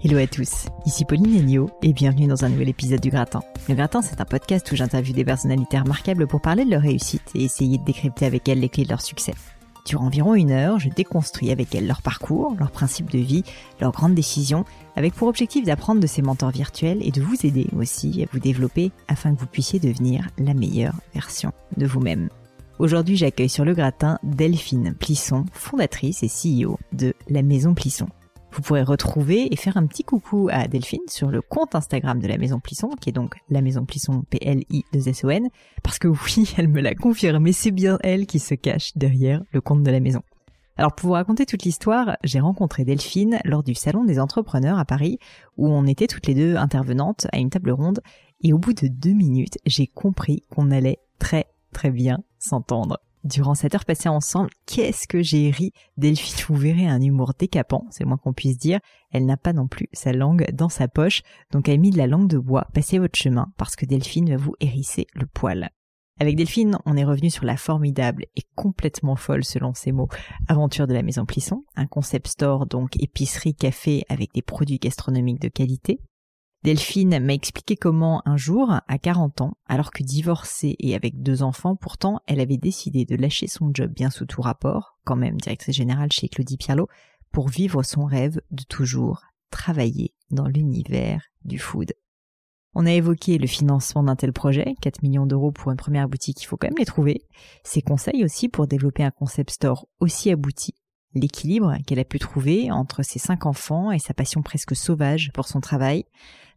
Hello à tous, ici Pauline Enio et bienvenue dans un nouvel épisode du Gratin. Le Gratin, c'est un podcast où j'interviewe des personnalités remarquables pour parler de leur réussite et essayer de décrypter avec elles les clés de leur succès. Durant environ une heure, je déconstruis avec elles leur parcours, leurs principes de vie, leurs grandes décisions, avec pour objectif d'apprendre de ces mentors virtuels et de vous aider aussi à vous développer afin que vous puissiez devenir la meilleure version de vous-même. Aujourd'hui, j'accueille sur le gratin Delphine Plisson, fondatrice et CEO de la Maison Plisson. Vous pourrez retrouver et faire un petit coucou à Delphine sur le compte Instagram de la Maison Plisson, qui est donc la Maison Plisson P-L-I-2-S-O-N, parce que oui, elle me l'a confirmé, c'est bien elle qui se cache derrière le compte de la maison. Alors pour vous raconter toute l'histoire, j'ai rencontré Delphine lors du Salon des entrepreneurs à Paris, où on était toutes les deux intervenantes à une table ronde, et au bout de deux minutes, j'ai compris qu'on allait très très bien s'entendre. Durant cette heure passée ensemble, qu'est-ce que j'ai ri Delphine, vous verrez un humour décapant, c'est moins qu'on puisse dire. Elle n'a pas non plus sa langue dans sa poche, donc elle a mis de la langue de bois. Passez votre chemin, parce que Delphine va vous hérisser le poil. Avec Delphine, on est revenu sur la formidable et complètement folle, selon ses mots, aventure de la Maison Plisson, un concept store donc épicerie café avec des produits gastronomiques de qualité, Delphine m'a expliqué comment un jour, à 40 ans, alors que divorcée et avec deux enfants, pourtant elle avait décidé de lâcher son job bien sous tout rapport, quand même directrice générale chez Claudie Pierlot, pour vivre son rêve de toujours travailler dans l'univers du food. On a évoqué le financement d'un tel projet, 4 millions d'euros pour une première boutique, il faut quand même les trouver. Ses conseils aussi pour développer un concept store aussi abouti l'équilibre qu'elle a pu trouver entre ses cinq enfants et sa passion presque sauvage pour son travail,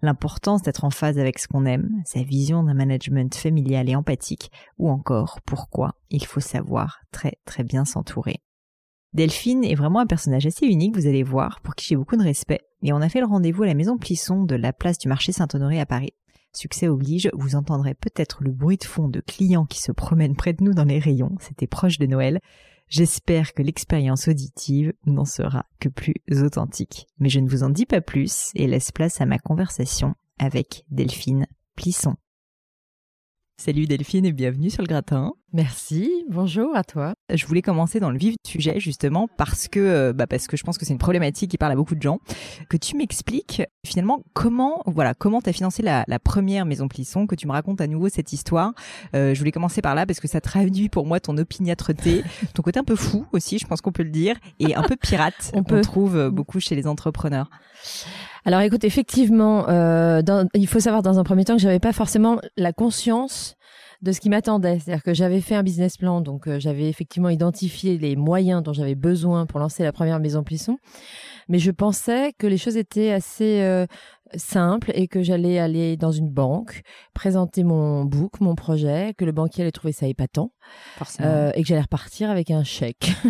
l'importance d'être en phase avec ce qu'on aime, sa vision d'un management familial et empathique, ou encore pourquoi il faut savoir très très bien s'entourer. Delphine est vraiment un personnage assez unique, vous allez voir, pour qui j'ai beaucoup de respect, et on a fait le rendez-vous à la maison Plisson de la place du marché Saint-Honoré à Paris. Succès oblige, vous entendrez peut-être le bruit de fond de clients qui se promènent près de nous dans les rayons, c'était proche de Noël, J'espère que l'expérience auditive n'en sera que plus authentique. Mais je ne vous en dis pas plus et laisse place à ma conversation avec Delphine Plisson. Salut Delphine et bienvenue sur le gratin. Merci, bonjour à toi. Je voulais commencer dans le vif du sujet justement parce que euh, bah parce que je pense que c'est une problématique qui parle à beaucoup de gens. Que tu m'expliques finalement comment voilà comment t'as financé la, la, première maison Plisson, que tu me racontes à nouveau cette histoire. Euh, je voulais commencer par là parce que ça traduit pour moi ton opiniâtreté, ton côté un peu fou aussi, je pense qu'on peut le dire, et un peu pirate. On peut trouve euh, beaucoup chez les entrepreneurs. Alors écoute, effectivement, euh, il faut savoir dans un premier temps que j'avais pas forcément la conscience de ce qui m'attendait. C'est-à-dire que j'avais fait un business plan, donc euh, j'avais effectivement identifié les moyens dont j'avais besoin pour lancer la première maison Plisson. Mais je pensais que les choses étaient assez euh, simples et que j'allais aller dans une banque, présenter mon book, mon projet, que le banquier allait trouver ça épatant euh, et que j'allais repartir avec un chèque.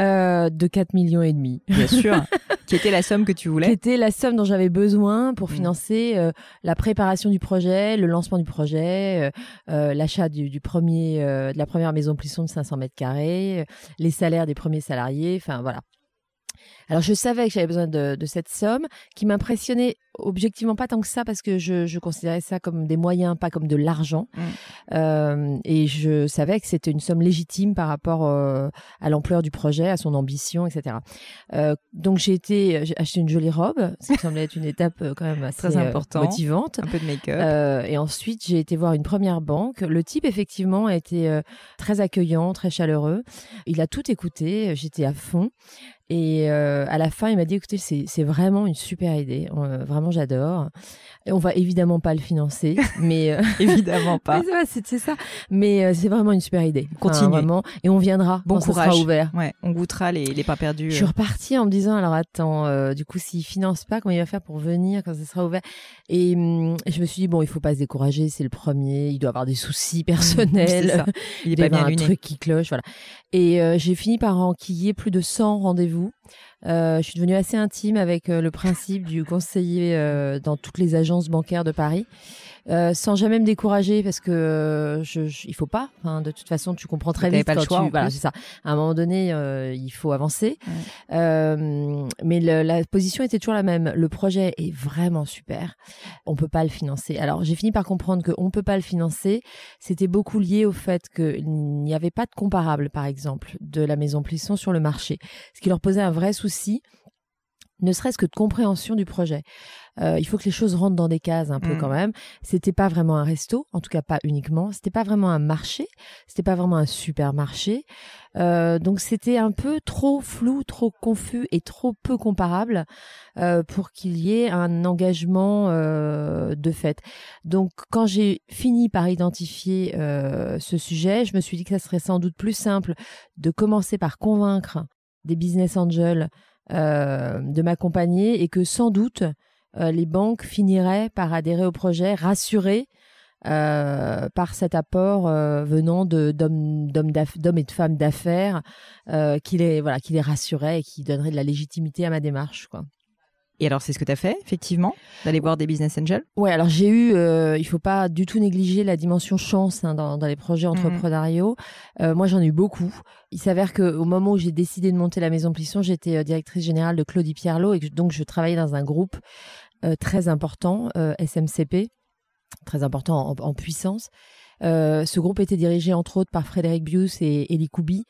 Euh, de 4 millions et demi. Bien sûr. qui était la somme que tu voulais Qui était la somme dont j'avais besoin pour mm. financer euh, la préparation du projet, le lancement du projet, euh, l'achat du, premier, de la première maison plisson de 500 mètres carrés, les salaires des premiers salariés, enfin voilà. Alors je savais que j'avais besoin de, de, cette somme qui m'impressionnait objectivement pas tant que ça parce que je, je considérais ça comme des moyens, pas comme de l'argent. Mm. Euh, et je savais que c'était une somme légitime par rapport euh, à l'ampleur du projet, à son ambition, etc. Euh, donc j'ai été, j'ai acheté une jolie robe, ça me semblait être une étape euh, quand même assez Très euh, important, motivante. Un peu de make-up. Euh, et ensuite j'ai été voir une première banque. Le type effectivement a été très accueillant, très chaleureux. Il a tout écouté, j'étais à fond. Et euh, à la fin, il m'a dit écoutez, c'est vraiment une super idée. Euh, vraiment, j'adore. On va évidemment pas le financer, mais euh, évidemment pas. c'est ça. Mais euh, c'est vraiment une super idée. Continue. Et on viendra. Bon quand courage. sera ouvert. Ouais. On goûtera les, les pas perdus. Je suis repartie en me disant alors attends, du coup, s'il finance pas, comment il va faire pour venir quand ça sera ouvert? Et hum, je me suis dit bon, il faut pas se décourager. C'est le premier. Il doit avoir des soucis personnels. ça. Il, il est pas bien un truc qui cloche, voilà. Et j'ai fini par enquiller plus de 100 rendez-vous euh, je suis devenue assez intime avec euh, le principe du conseiller euh, dans toutes les agences bancaires de Paris. Euh, sans jamais me décourager parce que euh, je, je, il faut pas. Enfin, de toute façon, tu comprends très vite pas quand le choix, tu. Voilà, c'est ça. À un moment donné, euh, il faut avancer. Euh, mais le, la position était toujours la même. Le projet est vraiment super. On peut pas le financer. Alors, j'ai fini par comprendre que on peut pas le financer. C'était beaucoup lié au fait qu'il n'y avait pas de comparable, par exemple, de la maison Plisson sur le marché, ce qui leur posait un vrai souci ne serait-ce que de compréhension du projet. Euh, il faut que les choses rentrent dans des cases un peu Mm. quand même. C'était pas vraiment un resto, en tout cas pas uniquement. C'était pas vraiment un marché. C'était pas vraiment un supermarché. Euh, donc c'était un peu trop flou, trop confus et trop peu comparable euh, pour qu'il y ait un engagement euh, de fait. Donc quand j'ai fini par identifier euh, ce sujet, je me suis dit que ça serait sans doute plus simple de commencer par convaincre des business angels de m'accompagner et que sans doute euh, les banques finiraient par adhérer au projet, rassurées euh, par cet apport euh, venant de d'hommes d'hommes et de femmes d'affaires euh, qui les voilà qui les rassurait et qui donnerait de la légitimité à ma démarche quoi. Et alors, c'est ce que tu as fait, effectivement, d'aller voir des business angels? Ouais, alors j'ai eu, euh, il faut pas du tout négliger la dimension chance hein, dans, dans les projets entrepreneuriaux. Euh, moi, j'en ai eu beaucoup. Il s'avère que au moment où j'ai décidé de monter la maison Plisson, j'étais euh, directrice générale de Claudie Pierlot et que, donc je travaillais dans un groupe euh, très important, SMCP, très important en, en puissance. Ce groupe était dirigé entre autres par Frédéric Bius et Elie Koubi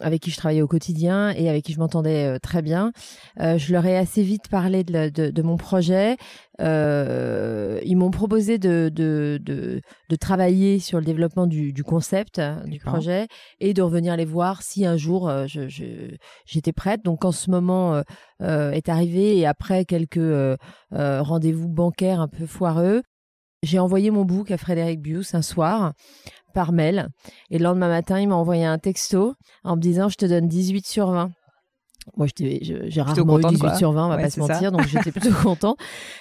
avec qui je travaillais au quotidien et avec qui je m'entendais euh, très bien. Euh, je leur ai assez vite parlé de, la- de, de mon projet. Euh, ils m'ont proposé de, de, de, de travailler sur le développement du, du concept, hein, du projet, et de revenir les voir si un jour euh, je, je- j'étais prête. Donc, en ce moment est arrivé et après quelques rendez-vous bancaires un peu foireux, j'ai envoyé mon book à Frédéric Bius un soir par mail. Et le lendemain matin, il m'a envoyé un texto en me disant Je te donne 18 sur 20. Moi, j'ai rarement eu contente, 18 quoi. sur 20, on va Ouais, pas se ça. mentir, donc j'étais plutôt content.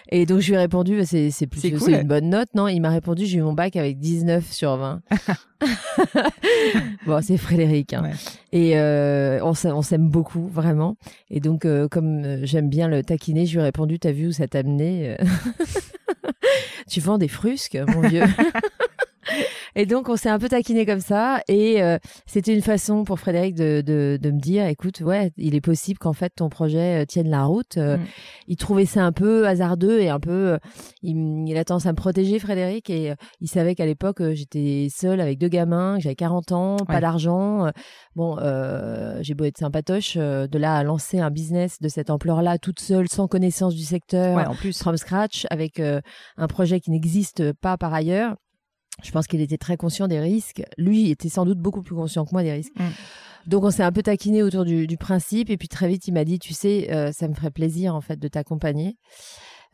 Et donc, je lui ai répondu bah, C'est cool. une bonne note, non? Il m'a répondu J'ai eu mon bac avec 19 sur 20. bon, c'est Frédéric. hein. Ouais. Et euh, on s'aime beaucoup, vraiment. Et donc, euh, comme euh, j'aime bien le taquiner, je lui ai répondu T'as vu où ça t'a amené euh? Tu vends des frusques, mon vieux. Et donc, on s'est un peu taquiné comme ça. Et euh, c'était une façon pour Frédéric de, de, de me dire, écoute, ouais, il est possible qu'en fait ton projet euh, tienne la route. Euh, Mm. Il trouvait ça un peu hasardeux et un peu... euh, il, il a tendance à me protéger, Frédéric. Et il savait qu'à l'époque, j'étais seule avec deux gamins, que j'avais 40 ans, pas Ouais. d'argent. Bon, euh, j'ai beau être sympatoche, de là à lancer un business de cette ampleur-là, toute seule, sans connaissance du secteur Ouais, en plus. from scratch avec un projet qui n'existe pas par ailleurs. Je pense qu'il était très conscient des risques. Lui était sans doute beaucoup plus conscient que moi des risques. Mm. Donc on s'est un peu taquiné autour du, du principe et puis très vite il m'a dit tu sais euh, ça me ferait plaisir en fait de t'accompagner.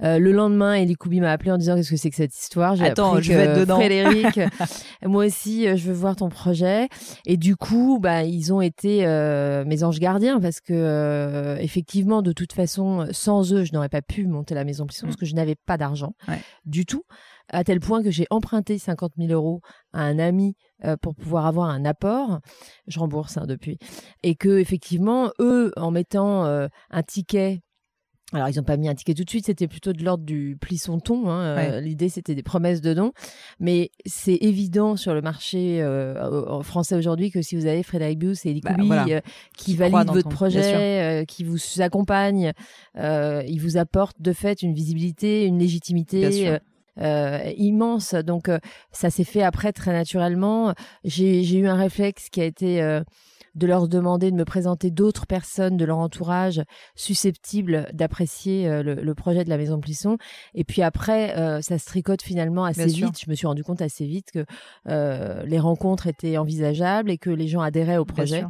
Euh, le lendemain, Elie Koubi m'a appelé en disant qu'est-ce que c'est que cette histoire? J'ai Attends, appris je que veux être dedans. Frédéric, moi aussi, euh, je veux voir ton projet. Et du coup, bah, ils ont été euh, mes anges gardiens parce que euh, effectivement, de toute façon, sans eux, je n'aurais pas pu monter la maison Plisson Mm. parce que je n'avais pas d'argent Ouais. du tout. À tel point que j'ai emprunté 50 000 euros à un ami euh, pour pouvoir avoir un apport. Je rembourse hein, depuis. Et que effectivement, eux, en mettant euh, un ticket alors, ils n'ont pas mis un ticket tout de suite, c'était plutôt de l'ordre du pli-son-ton. Hein. Euh, L'idée, c'était des promesses de dons. Mais c'est évident sur le marché euh, en français aujourd'hui que si vous avez Frédéric Bius et Elie Bah, voilà. euh, qui, valident votre ton- projet, euh, qui vous accompagnent, euh, ils vous apportent de fait une visibilité, une légitimité. Euh, immense donc euh, ça s'est fait après très naturellement j'ai eu un réflexe qui a été euh, de leur demander de me présenter d'autres personnes de leur entourage susceptibles d'apprécier euh, le, le projet de la Maison Plisson. Et puis après, euh, ça se tricote finalement assez Bien sûr. vite. Je me suis rendu compte assez vite que euh, les rencontres étaient envisageables et que les gens adhéraient au projet.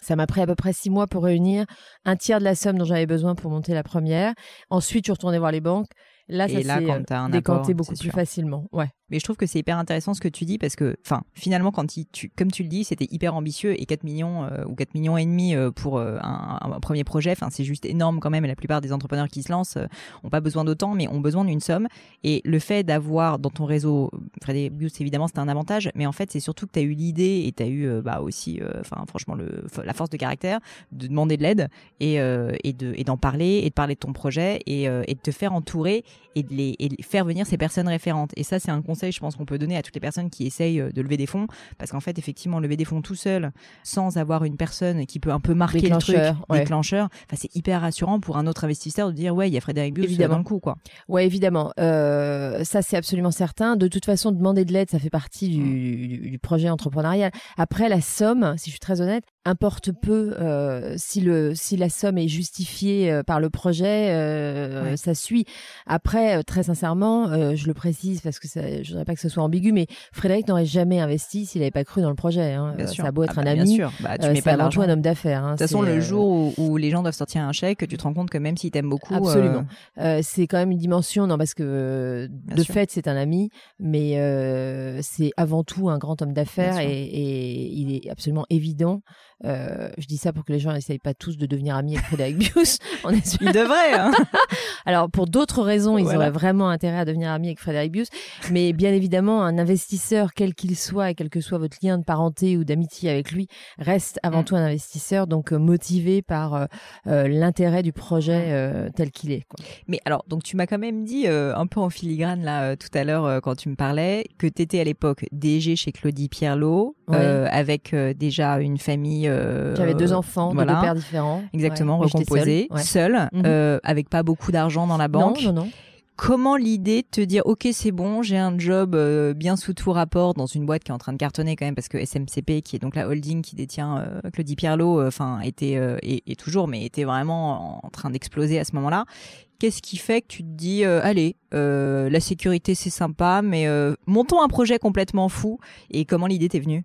Ça m'a pris à peu près six mois pour réunir un tiers de la somme dont j'avais besoin pour monter la première. Ensuite, je suis retournée voir les banques. Là, Et ça là, s'est quand euh, un apport, beaucoup plus facilement. Ouais. Mais je trouve que c'est hyper intéressant ce que tu dis parce que, enfin, finalement, quand tu, comme tu le dis, c'était hyper ambitieux et 4 millions euh, ou 4 millions et demi euh, pour euh, un, premier projet, enfin, c'est juste énorme quand même. La plupart des entrepreneurs qui se lancent euh, ont pas besoin d'autant, mais ont besoin d'une somme. Et le fait d'avoir dans ton réseau, Frédéric Bius, évidemment, c'est un avantage, mais en fait, c'est surtout que tu as eu l'idée et tu as eu, bah, aussi, enfin, franchement, le, la force de caractère de demander de l'aide et, et de et d'en parler et de parler de ton projet et, de te faire entourer et de les et faire venir ces personnes référentes. Et ça, c'est un conseil, je pense, qu'on peut donner à toutes les personnes qui essayent euh, de lever des fonds, parce qu'en fait, effectivement, lever des fonds tout seul, sans avoir une personne qui peut un peu marquer le truc, Déclencheur, ouais. déclencheur, enfin, c'est hyper rassurant pour un autre investisseur de dire ouais, il y a Frédéric Bius Évidemment. dans le coup, quoi. Ouais, évidemment. Euh, ça, c'est absolument certain. De toute façon, demander de l'aide, ça fait partie du, du- du projet entrepreneurial. Après, la somme, si je suis très honnête, importe peu euh, si le si la somme est justifiée euh, par le projet euh, ça suit. Après très sincèrement je le précise parce que ça, je voudrais pas que ce soit ambigu mais Frédéric n'aurait jamais investi s'il n'avait pas cru dans le projet hein. ça a beau être ah un bah, ami bien sûr. Bah, tu mets pas avant tout un homme d'affaires hein. de toute façon le jour où, les gens doivent sortir un chèque tu te rends compte que même s'il t'aime beaucoup absolument. c'est quand même une dimension non parce que de fait c'est un ami mais c'est avant tout un grand homme d'affaires et, et il est absolument évident euh, je dis ça pour que les gens n'essayent pas tous de devenir amis avec Frédéric Bius. On est Ils devraient. Hein. Alors pour d'autres raisons, ils auraient vraiment intérêt à devenir amis avec Frédéric Bius. Mais bien évidemment, un investisseur, quel qu'il soit et quel que soit votre lien de parenté ou d'amitié avec lui, reste avant mm. tout un investisseur, donc euh, motivé par euh, l'intérêt du projet mm. tel qu'il est. Quoi. Mais alors, donc tu m'as quand même dit un peu en filigrane là tout à l'heure quand tu me parlais que tu étais à l'époque DG chez Claudie Pierlot avec déjà une famille euh, J'avais deux enfants de deux pères différents. Exactement, recomposés, seul, mhm. euh, avec pas beaucoup d'argent dans la banque. Non, non, non. Comment l'idée de te dire ok c'est bon j'ai un job euh, bien sous tout rapport dans une boîte qui est en train de cartonner quand même parce que SMCP qui est donc la holding qui détient euh, Claudie Pierlot enfin était et, et, toujours mais était vraiment en train d'exploser à ce moment-là qu'est-ce qui fait que tu te dis allez la sécurité c'est sympa mais montons un projet complètement fou et comment l'idée t'est venue?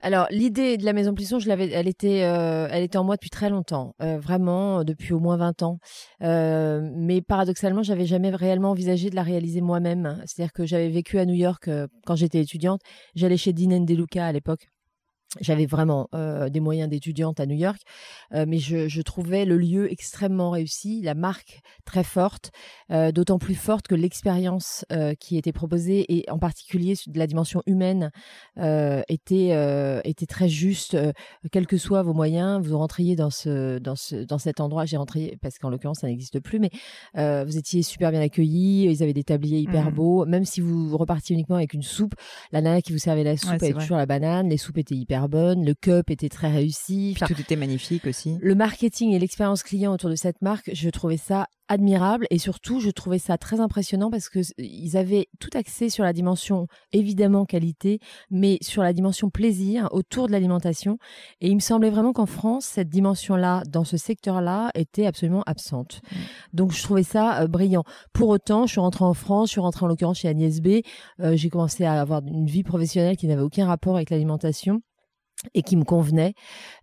Alors l'idée de la maison Plisson, je l'avais, elle était, euh, elle était en moi depuis très longtemps, euh, vraiment depuis au moins 20 ans. Euh, mais paradoxalement, j'avais jamais réellement envisagé de la réaliser moi-même. C'est-à-dire que j'avais vécu à New York quand j'étais étudiante. J'allais chez Dean DeLuca à l'époque j'avais vraiment euh, des moyens d'étudiante à New York, euh, mais je, je, trouvais le lieu extrêmement réussi, la marque très forte, euh, d'autant plus forte que l'expérience qui était proposée et en particulier de la dimension humaine était était très juste. quels que soient vos moyens, vous rentriez dans ce dans ce dans cet endroit. J'ai rentré parce qu'en l'occurrence ça n'existe plus, mais vous étiez super bien accueillis. Ils avaient des tabliers hyper mmh. beaux, même si vous repartiez uniquement avec une soupe. La nana qui vous servait la soupe avait toujours la banane. Les soupes étaient hyper le cup était très réussi. tout était magnifique aussi. Le marketing et l'expérience client autour de cette marque, je trouvais ça admirable et surtout je trouvais ça très impressionnant parce que ils avaient tout axé sur la dimension évidemment qualité mais sur la dimension plaisir autour de l'alimentation et il me semblait vraiment qu'en France cette dimension là dans ce secteur là était absolument absente mmh. donc je trouvais ça euh, brillant pour autant je suis rentrée en France je suis rentrée en l'occurrence chez Agnès B euh, j'ai commencé à avoir une vie professionnelle qui n'avait aucun rapport avec l'alimentation et qui me convenait.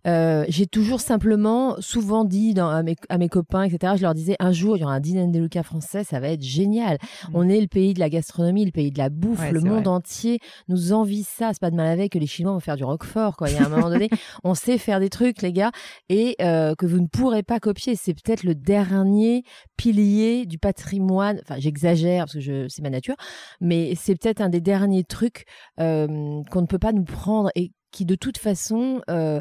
Euh, j'ai toujours simplement, souvent dit dans, à, mes, à, mes, copains, etc., je leur disais, un jour, il y aura un dîner de Lucas français, ça va être génial. Mmh. On est le pays de la gastronomie, le pays de la bouffe, le monde entier nous envie ça. C'est pas de mal avec que les Chinois vont faire du roquefort, quoi. Il y a un moment donné, on sait faire des trucs, les gars, et euh, que vous ne pourrez pas copier. C'est peut-être le dernier pilier du patrimoine. Enfin, j'exagère parce que je, c'est ma nature, mais c'est peut-être un des derniers trucs euh, qu'on ne peut pas nous prendre et qui de toute façon euh,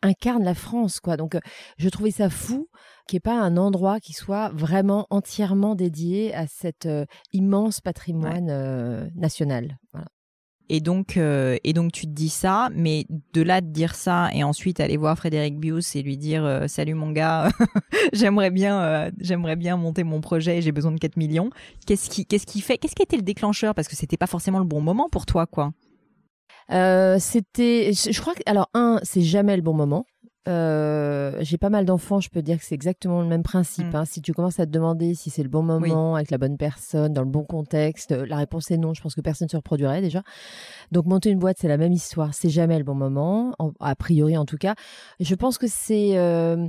incarne la France, quoi. Donc, euh, je trouvais ça fou qu'il n'y ait pas un endroit qui soit vraiment entièrement dédié à cet euh, immense patrimoine national. Et donc, et donc tu te dis ça, mais de là de dire ça et ensuite aller voir Frédéric Bius et lui dire salut mon gars, j'aimerais bien, j'aimerais bien monter mon projet, j'ai besoin de 4 millions. Qu'est-ce qui, qu'est-ce qui fait, qu'est-ce qui a été le déclencheur? Parce que c'était pas forcément le bon moment pour toi, quoi. Euh, c'était, je crois que, alors un, c'est jamais le bon moment. Euh, j'ai pas mal d'enfants, je peux dire que c'est exactement le même principe. Mm. Hein. Si tu commences à te demander si c'est le bon moment, avec la bonne personne, dans le bon contexte, la réponse est non. Je pense que personne ne se reproduirait déjà. Donc monter une boîte, c'est la même histoire. C'est jamais le bon moment, a priori en tout cas. Je pense que c'est euh,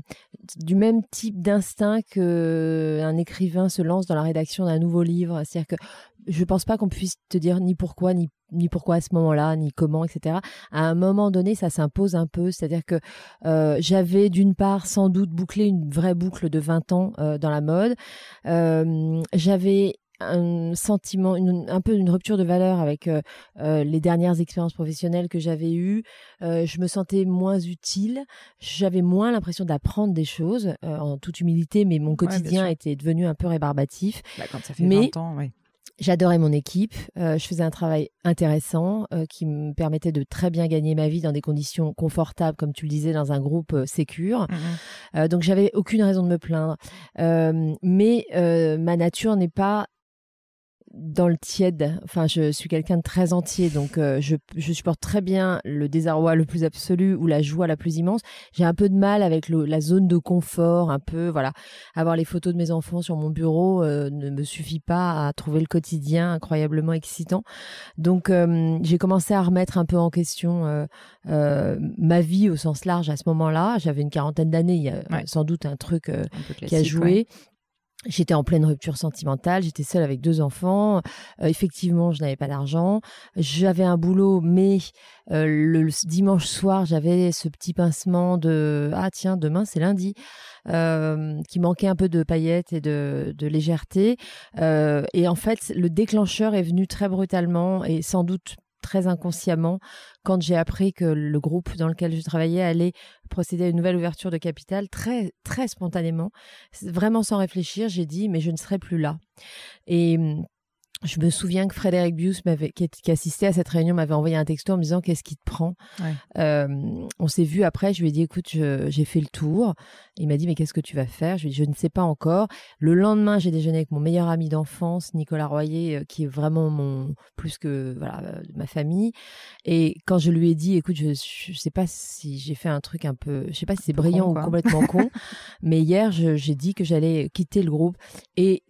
du même type d'instinct que un écrivain se lance dans la rédaction d'un nouveau livre. C'est-à-dire que je pense pas qu'on puisse te dire ni pourquoi ni ni pourquoi à ce moment-là, ni comment, etc. À un moment donné, ça s'impose un peu. C'est-à-dire que euh, j'avais d'une part sans doute bouclé une vraie boucle de 20 ans euh, dans la mode. Euh, j'avais un sentiment, un peu une rupture de valeur avec euh, euh, les dernières expériences professionnelles que j'avais eues. Euh, je me sentais moins utile, j'avais moins l'impression d'apprendre des choses, en toute humilité, mais mon quotidien était devenu un peu rébarbatif. Bah, quand ça fait mais, 20 ans, oui. J'adorais mon équipe, euh, je faisais un travail intéressant euh, qui me permettait de très bien gagner ma vie dans des conditions confortables, comme tu le disais, dans un groupe euh, sécure. Mmh donc j'avais aucune raison de me plaindre. mais ma nature n'est pas dans le tiède. Enfin, je suis quelqu'un de très entier, donc euh, je, je, supporte très bien le désarroi le plus absolu ou la joie la plus immense. J'ai un peu de mal avec le, la zone de confort, un peu, voilà. Avoir les photos de mes enfants sur mon bureau euh, ne me suffit pas à trouver le quotidien incroyablement excitant. Donc, euh, j'ai commencé à remettre un peu en question ma vie au sens large à ce moment-là. J'avais une quarantaine d'années, il y a sans doute un truc qui a joué. J'étais en pleine rupture sentimentale, j'étais seule avec deux enfants. Euh, effectivement, je n'avais pas d'argent. J'avais un boulot, mais euh, le, dimanche soir, j'avais ce petit pincement de ah tiens, demain c'est lundi, euh, qui manquait un peu de paillettes et de, de légèreté. et en fait, le déclencheur est venu très brutalement et sans doute très inconsciemment quand j'ai appris que le groupe dans lequel je travaillais allait procéder à une nouvelle ouverture de capital très très spontanément vraiment sans réfléchir j'ai dit mais je ne serai plus là. Et je me souviens que Frédéric Bius, qui, qui, assistait à cette réunion, m'avait envoyé un texto en me disant qu'est-ce qui te prend? Euh, on s'est vu après. Je lui ai dit écoute, j'ai fait le tour. Il m'a dit mais qu'est-ce que tu vas faire? Je lui ai dit je ne sais pas encore. Le lendemain, j'ai déjeuné avec mon meilleur ami d'enfance, Nicolas Royer, euh, qui est vraiment mon plus que voilà euh, ma famille. Et quand je lui ai dit écoute, je, je sais pas si j'ai fait un truc un peu, je sais pas si c'est brillant ou complètement con, mais hier j'ai dit que j'allais quitter le groupe et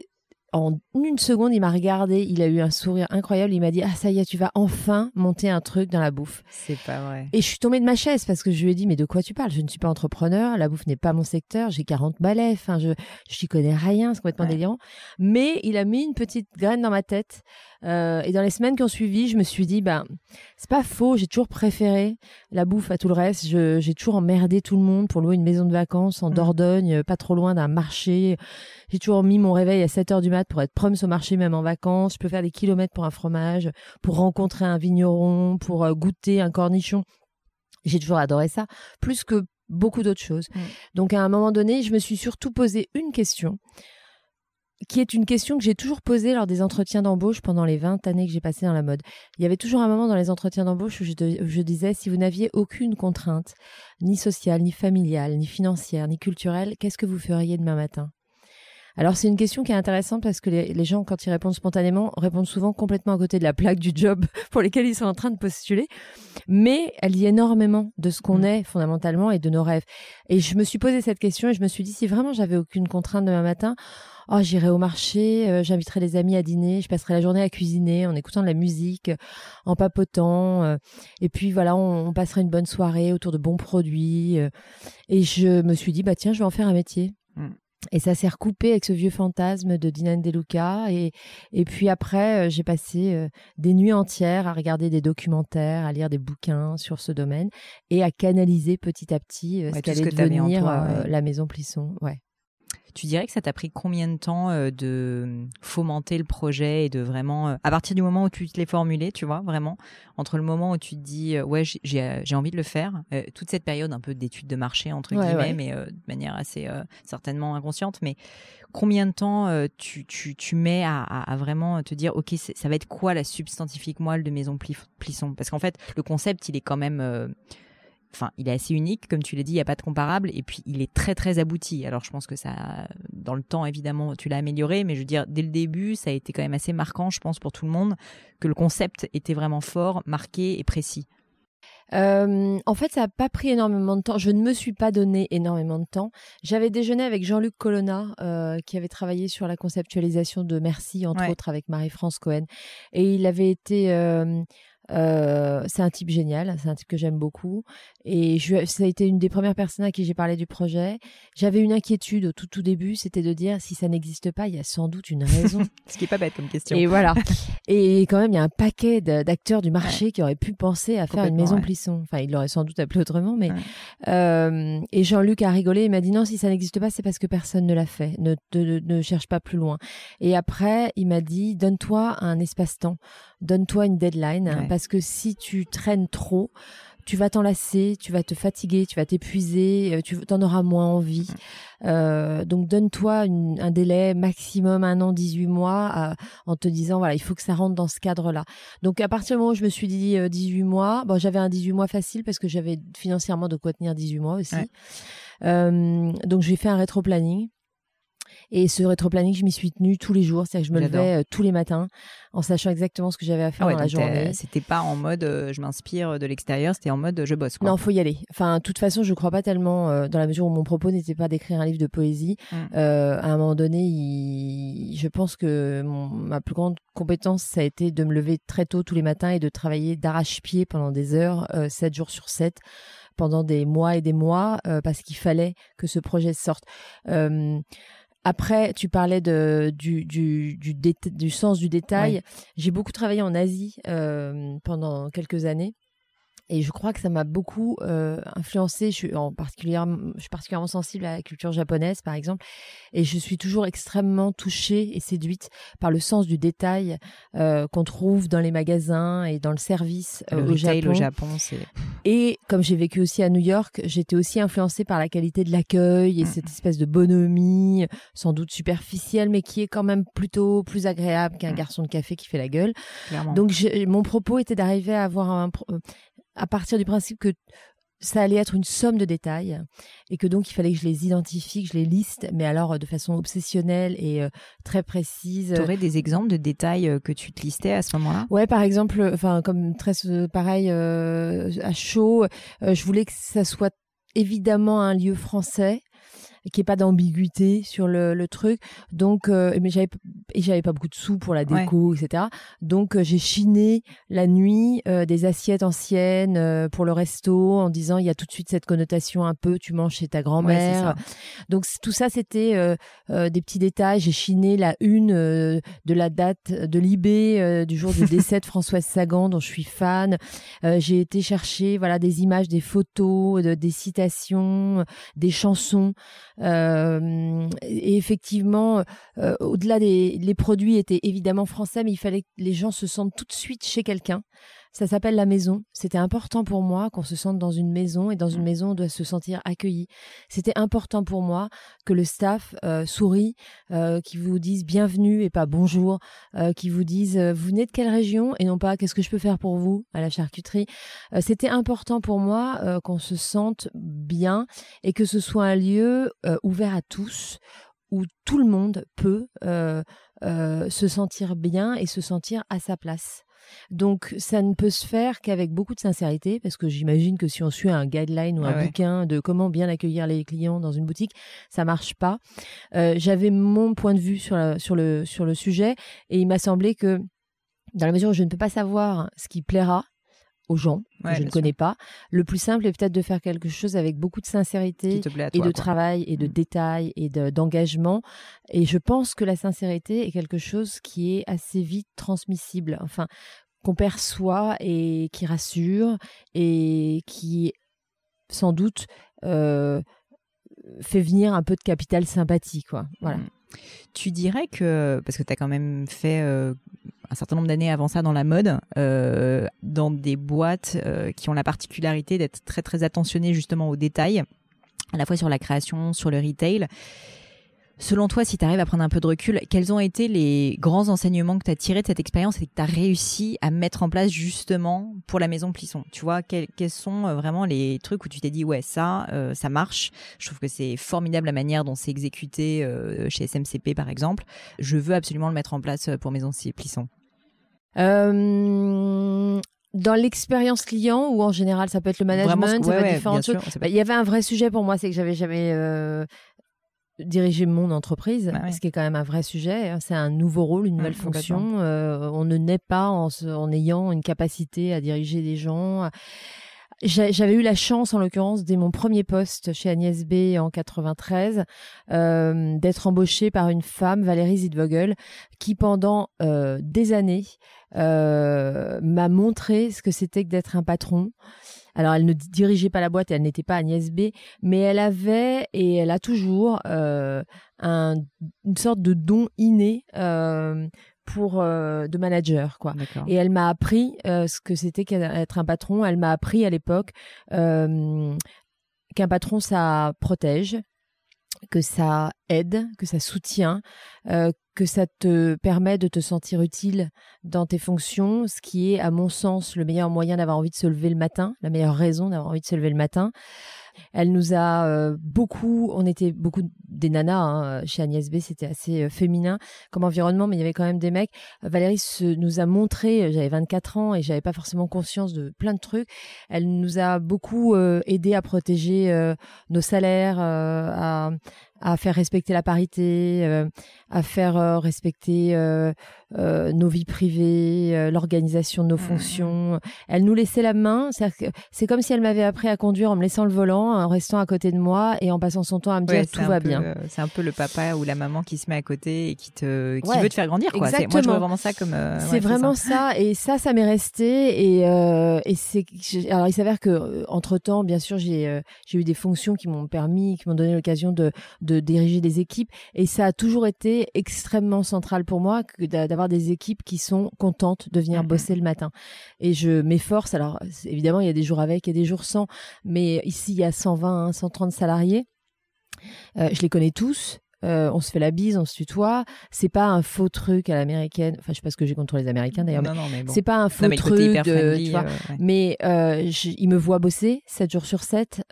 en une seconde, il m'a regardé, il a eu un sourire incroyable, il m'a dit "Ah ça y est, tu vas enfin monter un truc dans la bouffe." C'est pas vrai. Et je suis tombée de ma chaise parce que je lui ai dit "Mais de quoi tu parles? Je ne suis pas entrepreneur, la bouffe n'est pas mon secteur, j'ai 40 balais, enfin je je connais rien, c'est complètement délirant." Mais il a mis une petite graine dans ma tête euh, et dans les semaines qui ont suivi, je me suis dit, ben, c'est pas faux, j'ai toujours préféré la bouffe à tout le reste. J'ai toujours emmerdé tout le monde pour louer une maison de vacances en mmh. Dordogne, pas trop loin d'un marché. J'ai toujours mis mon réveil à 7 heures du mat pour être proms au marché, même en vacances. Je peux faire des kilomètres pour un fromage, pour rencontrer un vigneron, pour euh, goûter un cornichon. J'ai toujours adoré ça, plus que beaucoup d'autres choses. Mmh. Donc à un moment donné, je me suis surtout posé une question qui est une question que j'ai toujours posée lors des entretiens d'embauche pendant les 20 années que j'ai passées dans la mode. Il y avait toujours un moment dans les entretiens d'embauche où je, disais, si vous n'aviez aucune contrainte, ni sociale, ni familiale, ni financière, ni culturelle, qu'est-ce que vous feriez demain matin? Alors c'est une question qui est intéressante parce que les, gens, quand ils répondent spontanément, répondent souvent complètement à côté de la plaque du job pour lequel ils sont en train de postuler. Mais elle dit énormément de ce qu'on mmh. est fondamentalement et de nos rêves. Et je me suis posé cette question et je me suis dit, si vraiment j'avais aucune contrainte demain matin, oh, j'irai au marché, euh, j'inviterai les amis à dîner, je passerai la journée à cuisiner en écoutant de la musique, en papotant. Euh, et puis voilà, on, on, passerait une bonne soirée autour de bons produits. Euh, et je me suis dit, bah tiens, je vais en faire un métier. Mmh. Et ça s'est recoupé avec ce vieux fantasme de Dinan Deluca. Et, et puis après, j'ai passé des nuits entières à regarder des documentaires, à lire des bouquins sur ce domaine et à canaliser petit à petit ce qu'allait devenir la maison Plisson. Ouais. Tu dirais que ça t'a pris combien de temps euh, de fomenter le projet et de vraiment, euh, à partir du moment où tu te l'es formulé, tu vois, vraiment, entre le moment où tu te dis, euh, ouais, j'ai envie de le faire, toute cette période un peu d'étude de marché, entre guillemets, mais de manière assez certainement inconsciente, mais combien de temps tu, tu, tu, mets à, à, vraiment te dire, OK, ça va être quoi la substantifique moelle de Maison Plisson Parce qu'en fait, le concept, il est quand même enfin, il est assez unique, comme tu l'as dit, il n'y a pas de comparable, et puis il est très très abouti. Alors je pense que ça, dans le temps évidemment, tu l'as amélioré, mais je veux dire, dès le début, ça a été quand même assez marquant, je pense, pour tout le monde, que le concept était vraiment fort, marqué et précis. Euh, en fait, ça n'a pas pris énormément de temps. Je ne me suis pas donné énormément de temps. J'avais déjeuné avec Jean-Luc Colonna, euh, qui avait travaillé sur la conceptualisation de Merci, entre autres, avec Marie-France Cohen. Et il avait été euh, euh, c'est un type génial, c'est un type que j'aime beaucoup. Et je, ça a été une des premières personnes à qui j'ai parlé du projet. J'avais une inquiétude au tout tout début, c'était de dire si ça n'existe pas, il y a sans doute une raison. Ce qui est pas bête comme question. Et voilà. et quand même, il y a un paquet d'acteurs du marché qui auraient pu penser à faire une maison Plisson. Enfin, il l'aurait sans doute appelé autrement, mais euh, et Jean-Luc a rigolé. Il m'a dit non, si ça n'existe pas, c'est parce que personne ne l'a fait. Ne, ne, ne cherche pas plus loin. Et après, il m'a dit donne-toi un espace-temps, donne-toi une deadline, parce que si tu traînes trop, tu vas t'enlacer, tu vas te fatiguer, tu vas t'épuiser, euh, tu en auras moins envie. Euh, donc donne-toi un délai maximum un an, 18 mois en te disant voilà, il faut que ça rentre dans ce cadre-là. Donc à partir du moment où je me suis dit 18 euh, mois, bon j'avais un 18 mois facile parce que j'avais financièrement de quoi tenir 18 mois aussi. donc j'ai fait un rétro-planning. Et ce rétro-planning, je m'y suis tenue tous les jours. C'est-à-dire que je me levais tous les matins en sachant exactement ce que j'avais à faire ah dans la journée. C'était pas en mode je m'inspire de l'extérieur, c'était en mode je bosse. Quoi. Non, faut y aller. Enfin, de toute façon, je crois pas tellement dans la mesure où mon propos n'était pas d'écrire un livre de poésie. Mmh. à un moment donné, je pense que ma plus grande compétence, ça a été de me lever très tôt tous les matins et de travailler d'arrache-pied pendant des heures, 7 jours sur 7 pendant des mois et des mois euh, parce qu'il fallait que ce projet sorte. Euh, après, tu parlais de, du, du, du, du sens du détail. J'ai beaucoup travaillé en Asie euh, pendant quelques années. Et je crois que ça m'a beaucoup euh, influencé. Je suis, en particulier, je suis particulièrement sensible à la culture japonaise, par exemple. Et je suis toujours extrêmement touchée et séduite par le sens du détail euh, qu'on trouve dans les magasins et dans le service euh, au Japon. Au Japon et comme j'ai vécu aussi à New York, j'étais aussi influencée par la qualité de l'accueil et cette espèce de bonhomie, sans doute superficielle, mais qui est quand même plutôt plus agréable qu'un mm. garçon de café qui fait la gueule. Clairement. Donc mon propos était d'arriver à avoir un, à partir du principe que ça allait être une somme de détails et que donc il fallait que je les identifie, que je les liste, mais alors euh, de façon obsessionnelle et euh, très précise. Tu aurais des exemples de détails euh, que tu te listais à ce moment-là? Ouais, par exemple, enfin comme très pareil à chaud, je voulais que ça soit évidemment un lieu français qu'il n'y ait pas d'ambiguïté sur le, le, truc. Donc, euh, mais j'avais et j'avais pas beaucoup de sous pour la déco, etc. Donc, euh, j'ai chiné la nuit euh, des assiettes anciennes pour le resto en disant il y a tout de suite cette connotation un peu tu manges chez ta grand-mère. Donc tout ça c'était des petits détails. J'ai chiné la une de la date de l'IB du jour du décès de Françoise Sagan dont je suis fan. j'ai été chercher voilà des images, des photos, des citations, des chansons. Euh, et effectivement, euh, au-delà des les produits étaient évidemment français, mais il fallait que les gens se sentent tout de suite chez quelqu'un. Ça s'appelle la maison. C'était important pour moi qu'on se sente dans une maison et dans une mmh. maison on doit se sentir accueilli. C'était important pour moi que le staff euh, sourit, euh, qui vous dise bienvenue et pas bonjour, euh, qui vous dise vous venez de quelle région et non pas qu'est-ce que je peux faire pour vous à la charcuterie. C'était important pour moi qu'on se sente bien et que ce soit un lieu ouvert à tous où tout le monde peut se sentir bien et se sentir à sa place. Donc ça ne peut se faire qu'avec beaucoup de sincérité, parce que j'imagine que si on suit un guideline ou un bouquin de comment bien accueillir les clients dans une boutique, ça marche pas. Euh, j'avais mon point de vue sur, sur, le, sur le sujet, et il m'a semblé que dans la mesure où je ne peux pas savoir ce qui plaira, aux gens que je ne connais pas. Le plus simple est peut-être de faire quelque chose avec beaucoup de sincérité et de travail et de mm. détails et d'engagement. et je pense que la sincérité est quelque chose qui est assez vite transmissible. Enfin, qu'on perçoit et qui rassure et qui sans doute euh, fait venir un peu de capital sympathie quoi voilà mm. tu dirais que parce que tu as quand même fait euh, un certain nombre d'années avant ça dans la mode, euh, dans des boîtes euh, qui ont la particularité d'être très très attentionnées justement aux détails, à la fois sur la création, sur le retail. Selon toi, si tu arrives à prendre un peu de recul, quels ont été les grands enseignements que tu as tirés de cette expérience et que tu as réussi à mettre en place justement pour la maison Plisson? Tu vois, quels, sont euh, vraiment les trucs où tu t'es dit, ouais, ça, ça marche? Je trouve que c'est formidable la manière dont c'est exécuté chez SMCP, par exemple. Je veux absolument le mettre en place pour Maison Plisson. Euh, dans l'expérience client ou en général, ça peut être le management, ça peut être différentes choses. Bah, il y avait un vrai sujet pour moi, c'est que j'avais jamais euh, dirigé mon entreprise, ce qui est quand même un vrai sujet. Hein. C'est un nouveau rôle, une nouvelle fonction. Euh, on ne naît pas en, en, ayant une capacité à diriger des gens. J'avais eu la chance, en l'occurrence, dès mon premier poste chez Agnès B en 93, euh, d'être embauchée par une femme, Valérie Zidvogel, qui pendant euh, des années euh, m'a montré ce que c'était que d'être un patron. Alors, elle ne dirigeait pas la boîte, elle n'était pas Agnès B, mais elle avait et elle a toujours un, une sorte de don inné pour euh, de manager quoi. Et elle m'a appris euh, ce que c'était qu'être un patron. Elle m'a appris à l'époque euh, qu'un patron ça protège, que ça aide, que ça soutient, que ça te permet de te sentir utile dans tes fonctions, ce qui est à mon sens le meilleur moyen d'avoir envie de se lever le matin, la meilleure raison d'avoir envie de se lever le matin. Elle nous a euh, beaucoup, on était beaucoup des nanas hein, chez Agnès B, c'était assez euh, féminin comme environnement, mais il y avait quand même des mecs. Valérie nous a montré, j'avais 24 ans et j'avais pas forcément conscience de plein de trucs. Elle nous a beaucoup aidé à protéger nos salaires, à, à faire respecter la parité, euh, à faire euh, respecter euh, nos vies privées, l'organisation de nos mmh, mmh. fonctions. Elle nous laissait la main. C'est comme si elle m'avait appris à conduire en me laissant le volant, en restant à côté de moi et en passant son temps à me dire tout va bien. C'est un peu le papa ou la maman qui se met à côté et qui te qui veut te faire grandir. Quoi. Moi, je vois vraiment ça comme. c'est vraiment ça. Et ça, ça m'est resté. Et, et c'est. Alors, il s'avère que entre temps, bien sûr, j'ai j'ai eu des fonctions qui m'ont permis, qui m'ont donné l'occasion de de diriger des équipes. Et ça a toujours été extrêmement central pour moi d'avoir des équipes qui sont contentes de venir mm-hmm. bosser le matin. Et je m'efforce. Alors, évidemment, il y a des jours avec et des jours sans. Mais ici, il y a 120, 130 salariés. Euh, je les connais tous. Euh, on se fait la bise, on se tutoie. C'est pas un faux truc à l'américaine. Enfin, je sais pas ce que j'ai contre les Américains d'ailleurs. Mais, c'est pas un faux truc. De, tu vois. Euh, mais euh, ils me voient bosser 7 jours sur 7.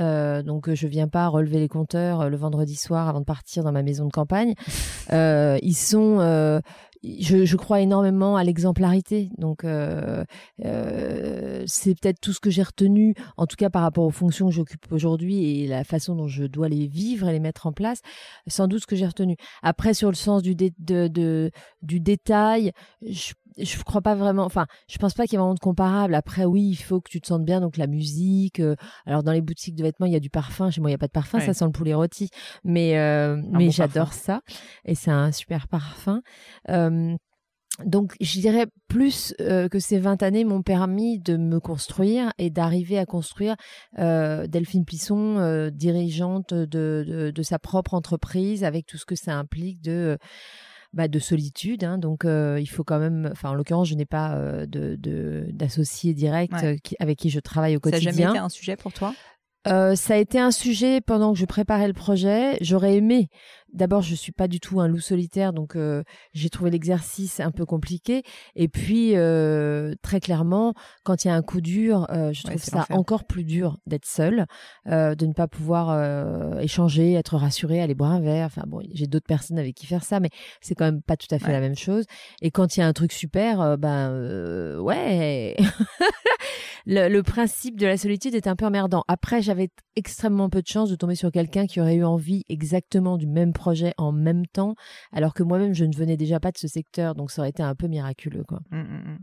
donc, je viens pas relever les compteurs le vendredi soir avant de partir dans ma maison de campagne. ils sont je, je, crois énormément à l'exemplarité. Donc, euh, euh, c'est peut-être tout ce que j'ai retenu, en tout cas par rapport aux fonctions que j'occupe aujourd'hui et la façon dont je dois les vivre et les mettre en place. Sans doute ce que j'ai retenu. Après, sur le sens du, de, de, du détail, je je crois pas vraiment. Enfin, je pense pas qu'il y ait vraiment de comparable. Après, oui, il faut que tu te sentes bien, donc la musique. Euh, alors dans les boutiques de vêtements, il y a du parfum. Chez moi, il y a pas de parfum, ça sent le poulet rôti. Mais euh, mais j'adore ça et c'est un super parfum. Euh, donc, je dirais plus que ces 20 années m'ont permis de me construire et d'arriver à construire Delphine Plisson, dirigeante de, de, de, sa propre entreprise, avec tout ce que ça implique de bah, de solitude. Hein, donc, euh, il faut quand même. Enfin, en l'occurrence, je n'ai pas euh, de d'associé direct euh, avec qui je travaille au quotidien. Ça n'a jamais été un sujet pour toi? Ça a été un sujet pendant que je préparais le projet. J'aurais aimé d'abord, je suis pas du tout un loup solitaire, donc euh, j'ai trouvé l'exercice un peu compliqué. Et puis, euh, très clairement, quand il y a un coup dur, euh, je trouve ça encore plus dur d'être seul, de ne pas pouvoir échanger, être rassuré, aller boire un verre. Enfin bon, j'ai d'autres personnes avec qui faire ça, mais c'est quand même pas tout à fait la même chose. Et quand il y a un truc super, ben ouais, le, le, principe de la solitude est un peu emmerdant. Après, j'avais extrêmement peu de chance de tomber sur quelqu'un qui aurait eu envie exactement du même projet en même temps, alors que moi-même, je ne venais déjà pas de ce secteur, donc ça aurait été un peu miraculeux. Quoi. Mmh, mmh, mmh.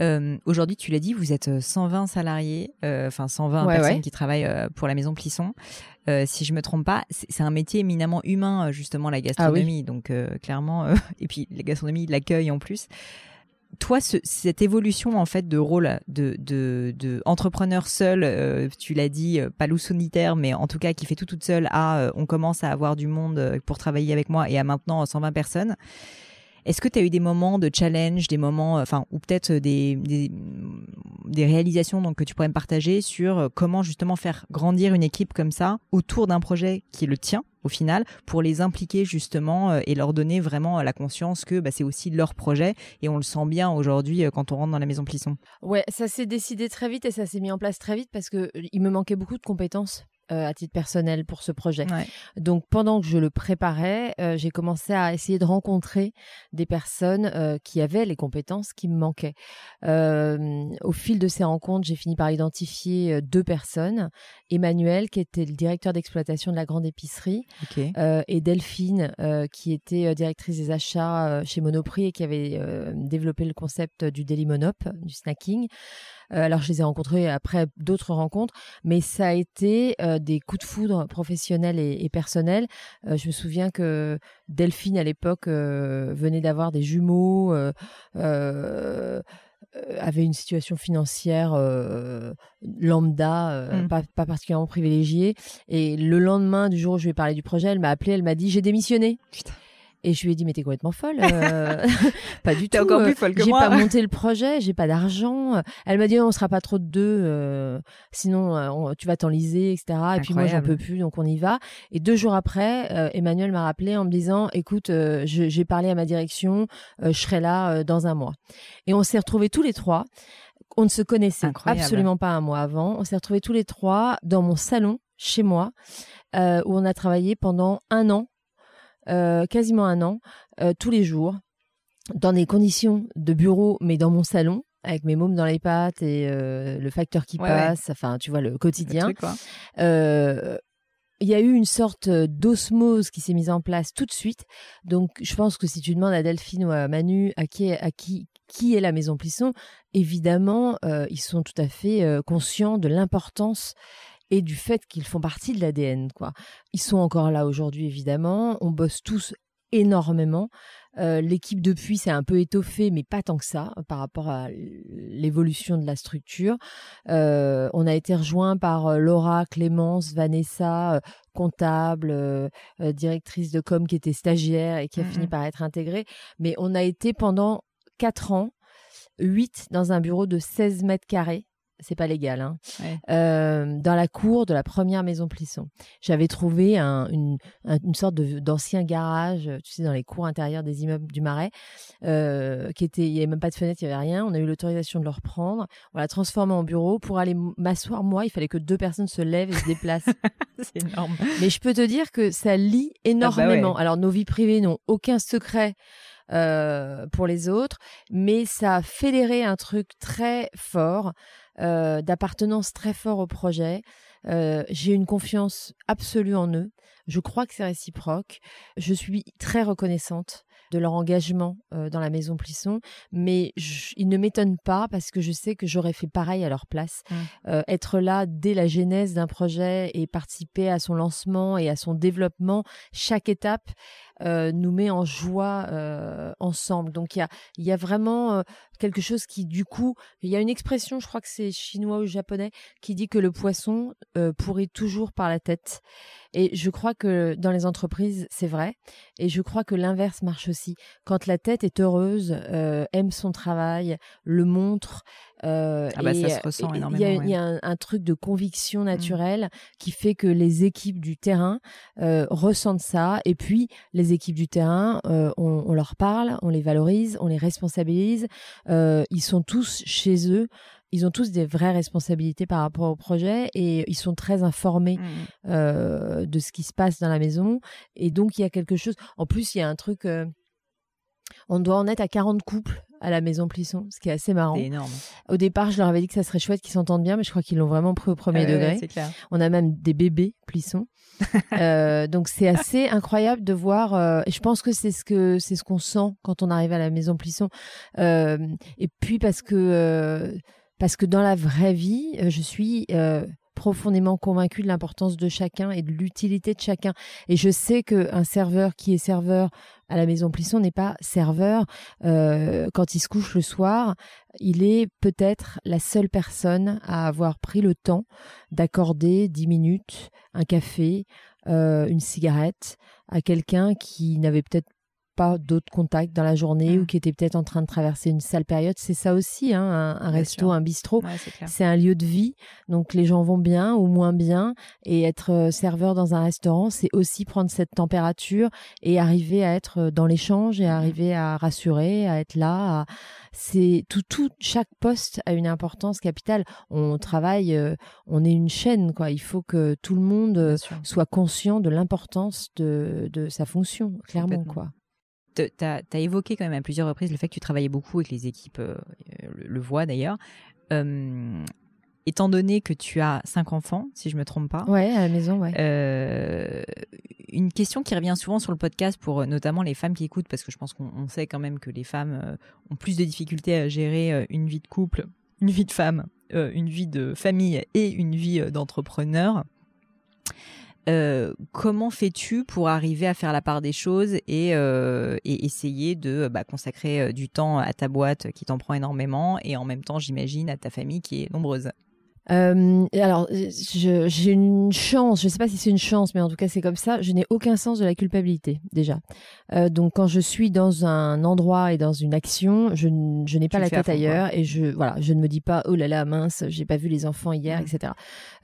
Euh, aujourd'hui, tu l'as dit, vous êtes 120 euh, salariés, euh, enfin 120 personnes qui travaillent pour la maison Plisson. si je me trompe pas, c'est un métier éminemment humain, justement la ah gastronomie. Donc clairement, et puis la gastronomie, l'accueil en plus toi, cette évolution en fait de rôle de, de, entrepreneur seul, euh, tu l'as dit, euh, pas loup solitaire, mais en tout cas qui fait tout toute seule, à euh, on commence à avoir du monde pour travailler avec moi et à maintenant 120 personnes. Est-ce que tu as eu des moments de challenge, des moments, enfin, ou peut-être des, des, des, réalisations donc, que tu pourrais me partager sur comment justement faire grandir une équipe comme ça autour d'un projet qui le tien au final, pour les impliquer justement euh, et leur donner vraiment la conscience que bah, c'est aussi leur projet et on le sent bien aujourd'hui euh, quand on rentre dans la maison Plisson. Ouais, ça s'est décidé très vite et ça s'est mis en place très vite parce que euh, il me manquait beaucoup de compétences euh, à titre personnel pour ce projet. Donc pendant que je le préparais, euh, j'ai commencé à essayer de rencontrer des personnes euh, qui avaient les compétences qui me manquaient. au fil de ces rencontres, j'ai fini par identifier deux personnes. Emmanuel, qui était le directeur d'exploitation de la grande épicerie, et Delphine, qui était directrice des achats chez Monoprix et qui avait développé le concept du Daily Monop, du snacking. Euh, alors, je les ai rencontrés après d'autres rencontres, mais ça a été euh, des coups de foudre professionnels et, personnels. Euh, je me souviens que Delphine, à l'époque, venait d'avoir des jumeaux. avait une situation financière lambda, mmh. pas, pas, particulièrement privilégiée. Et le lendemain du jour où je lui ai parlé du projet, elle m'a appelé, elle m'a dit j'ai démissionné. Putain. Et je lui ai dit, mais t'es complètement folle. Euh, pas du tout. encore plus folle que moi. J'ai pas monté le projet, j'ai pas d'argent. Elle m'a dit, on sera pas trop de deux, euh, sinon euh, tu vas t'enliser, etc. Et puis moi, j'en peux plus, donc on y va. Et deux jours après, Emmanuel m'a rappelé en me disant, écoute, j'ai parlé à ma direction, je serai là dans un mois. Et on s'est retrouvés tous les trois. On ne se connaissait absolument pas un mois avant. On s'est retrouvés tous les trois dans mon salon chez moi, où on a travaillé pendant un an, quasiment un an, tous les jours, dans des conditions de bureau, mais dans mon salon avec mes mômes dans les pattes et le facteur qui passe, enfin tu vois le quotidien. Il y a eu une sorte d'osmose qui s'est mise en place tout de suite. Donc, je pense que si tu demandes à Delphine ou à Manu à qui, à qui, qui est la Maison Plisson, évidemment, ils sont tout à fait conscients de l'importance et du fait qu'ils font partie de l'ADN. Quoi. Ils sont encore là aujourd'hui, évidemment. On bosse tous énormément. Euh, l'équipe depuis s'est un peu étoffée, mais pas tant que ça par rapport à l'évolution de la structure. Euh, on a été rejoint par euh, Laura, Clémence, Vanessa, comptable, directrice de com qui était stagiaire et qui a fini mmh par être intégrée. Mais on a été pendant quatre ans, huit dans un bureau de 16 mètres carrés c'est pas légal, hein. euh, dans la cour de la première maison Plisson. J'avais trouvé une, sorte d'ancien garage, tu sais, dans les cours intérieures des immeubles du Marais, euh, qui était, il n'y avait même pas de fenêtre, il n'y avait rien. On a eu l'autorisation de le reprendre. On l'a transformé en bureau. Pour aller m'asseoir, moi, il fallait que deux personnes se lèvent et se déplacent. c'est énorme. Mais je peux te dire que ça lie ah bah énormément. Alors, nos vies privées n'ont aucun secret. Euh, pour les autres, mais ça a fédéré un truc très fort euh, d'appartenance très fort au projet. Euh, j'ai une confiance absolue en eux. Je crois que c'est réciproque. Je suis très reconnaissante de leur engagement euh, dans la maison Plisson, mais ils ne m'étonnent pas parce que je sais que j'aurais fait pareil à leur place. Mmh. Euh, être là dès la genèse d'un projet et participer à son lancement et à son développement, chaque étape euh, nous met en joie ensemble. Donc il y a, y a vraiment quelque chose qui, du coup, il y a une expression, je crois que c'est chinois ou japonais, qui dit que le poisson pourrit toujours par la tête. Et je crois que dans les entreprises, c'est vrai. Et je crois que l'inverse marche aussi. Quand la tête est heureuse, euh, aime son travail, le montre. Euh, ah bah ça se ressent énormément. Il y a, un, truc de conviction mmh. naturelle qui fait que les équipes du terrain euh, ressentent ça. Et puis, les équipes du terrain, on, on, leur parle, on les valorise, on les responsabilise. ils sont tous chez eux ils ont tous des vraies responsabilités par rapport au projet et ils sont très informés mmh. euh, de ce qui se passe dans la maison. Et donc, il y a quelque chose. En plus, il y a un truc. Euh, on doit en être à 40 couples à la maison Plisson, ce qui est assez marrant. C'est énorme. Au départ, je leur avais dit que ça serait chouette qu'ils s'entendent bien, mais je crois qu'ils l'ont vraiment pris au premier degré. On a même des bébés Plisson. euh, donc c'est assez incroyable de voir. Euh, et je pense que c'est ce que c'est ce qu'on sent quand on arrive à la maison Plisson. Euh, et puis parce que parce que dans la vraie vie, je suis profondément convaincue de l'importance de chacun et de l'utilité de chacun. Et je sais qu'un serveur qui est serveur à la maison Plisson n'est pas serveur euh, quand il se couche le soir. Il est peut-être la seule personne à avoir pris le temps d'accorder dix minutes, un café, une cigarette à quelqu'un qui n'avait peut-être pas d'autres contacts dans la journée ou mmh. qui était peut-être en train de traverser une sale période. C'est ça aussi, hein, un, resto, un bistrot. c'est un lieu de vie. Donc les gens vont bien ou moins bien. Et être euh, serveur dans un restaurant, c'est aussi prendre cette température et arriver à être euh, dans l'échange et mmh. arriver à rassurer, à être là. C'est tout, tout, chaque poste a une importance capitale. On travaille, euh, on est une chaîne, quoi. Il faut que tout le monde soit conscient de l'importance de, de sa fonction, clairement, quoi tu as, évoqué quand même à plusieurs reprises le fait que tu travaillais beaucoup avec les équipes, euh, le, voit d'ailleurs. Euh, étant donné que tu as cinq enfants, si je me trompe pas. Ouais, à la maison, ouais. Euh, une question qui revient souvent sur le podcast pour notamment les femmes qui écoutent, parce que je pense qu'on sait quand même que les femmes ont plus de difficultés à gérer une vie de couple, une vie de femme, une vie de famille et une vie d'entrepreneur. Euh, comment fais-tu pour arriver à faire la part des choses et, euh, essayer de bah, consacrer euh, du temps à ta boîte qui t'en prend énormément et en même temps, j'imagine, à ta famille qui est nombreuse? Euh, alors, j'ai une chance, je ne sais pas si c'est une chance, mais en tout cas c'est comme ça, je n'ai aucun sens de la culpabilité déjà. Euh, donc quand je suis dans un endroit et dans une action, je, je n'ai pas la tête ailleurs et je voilà, je ne me dis pas oh là là mince, j'ai pas vu les enfants hier, mmh. etc.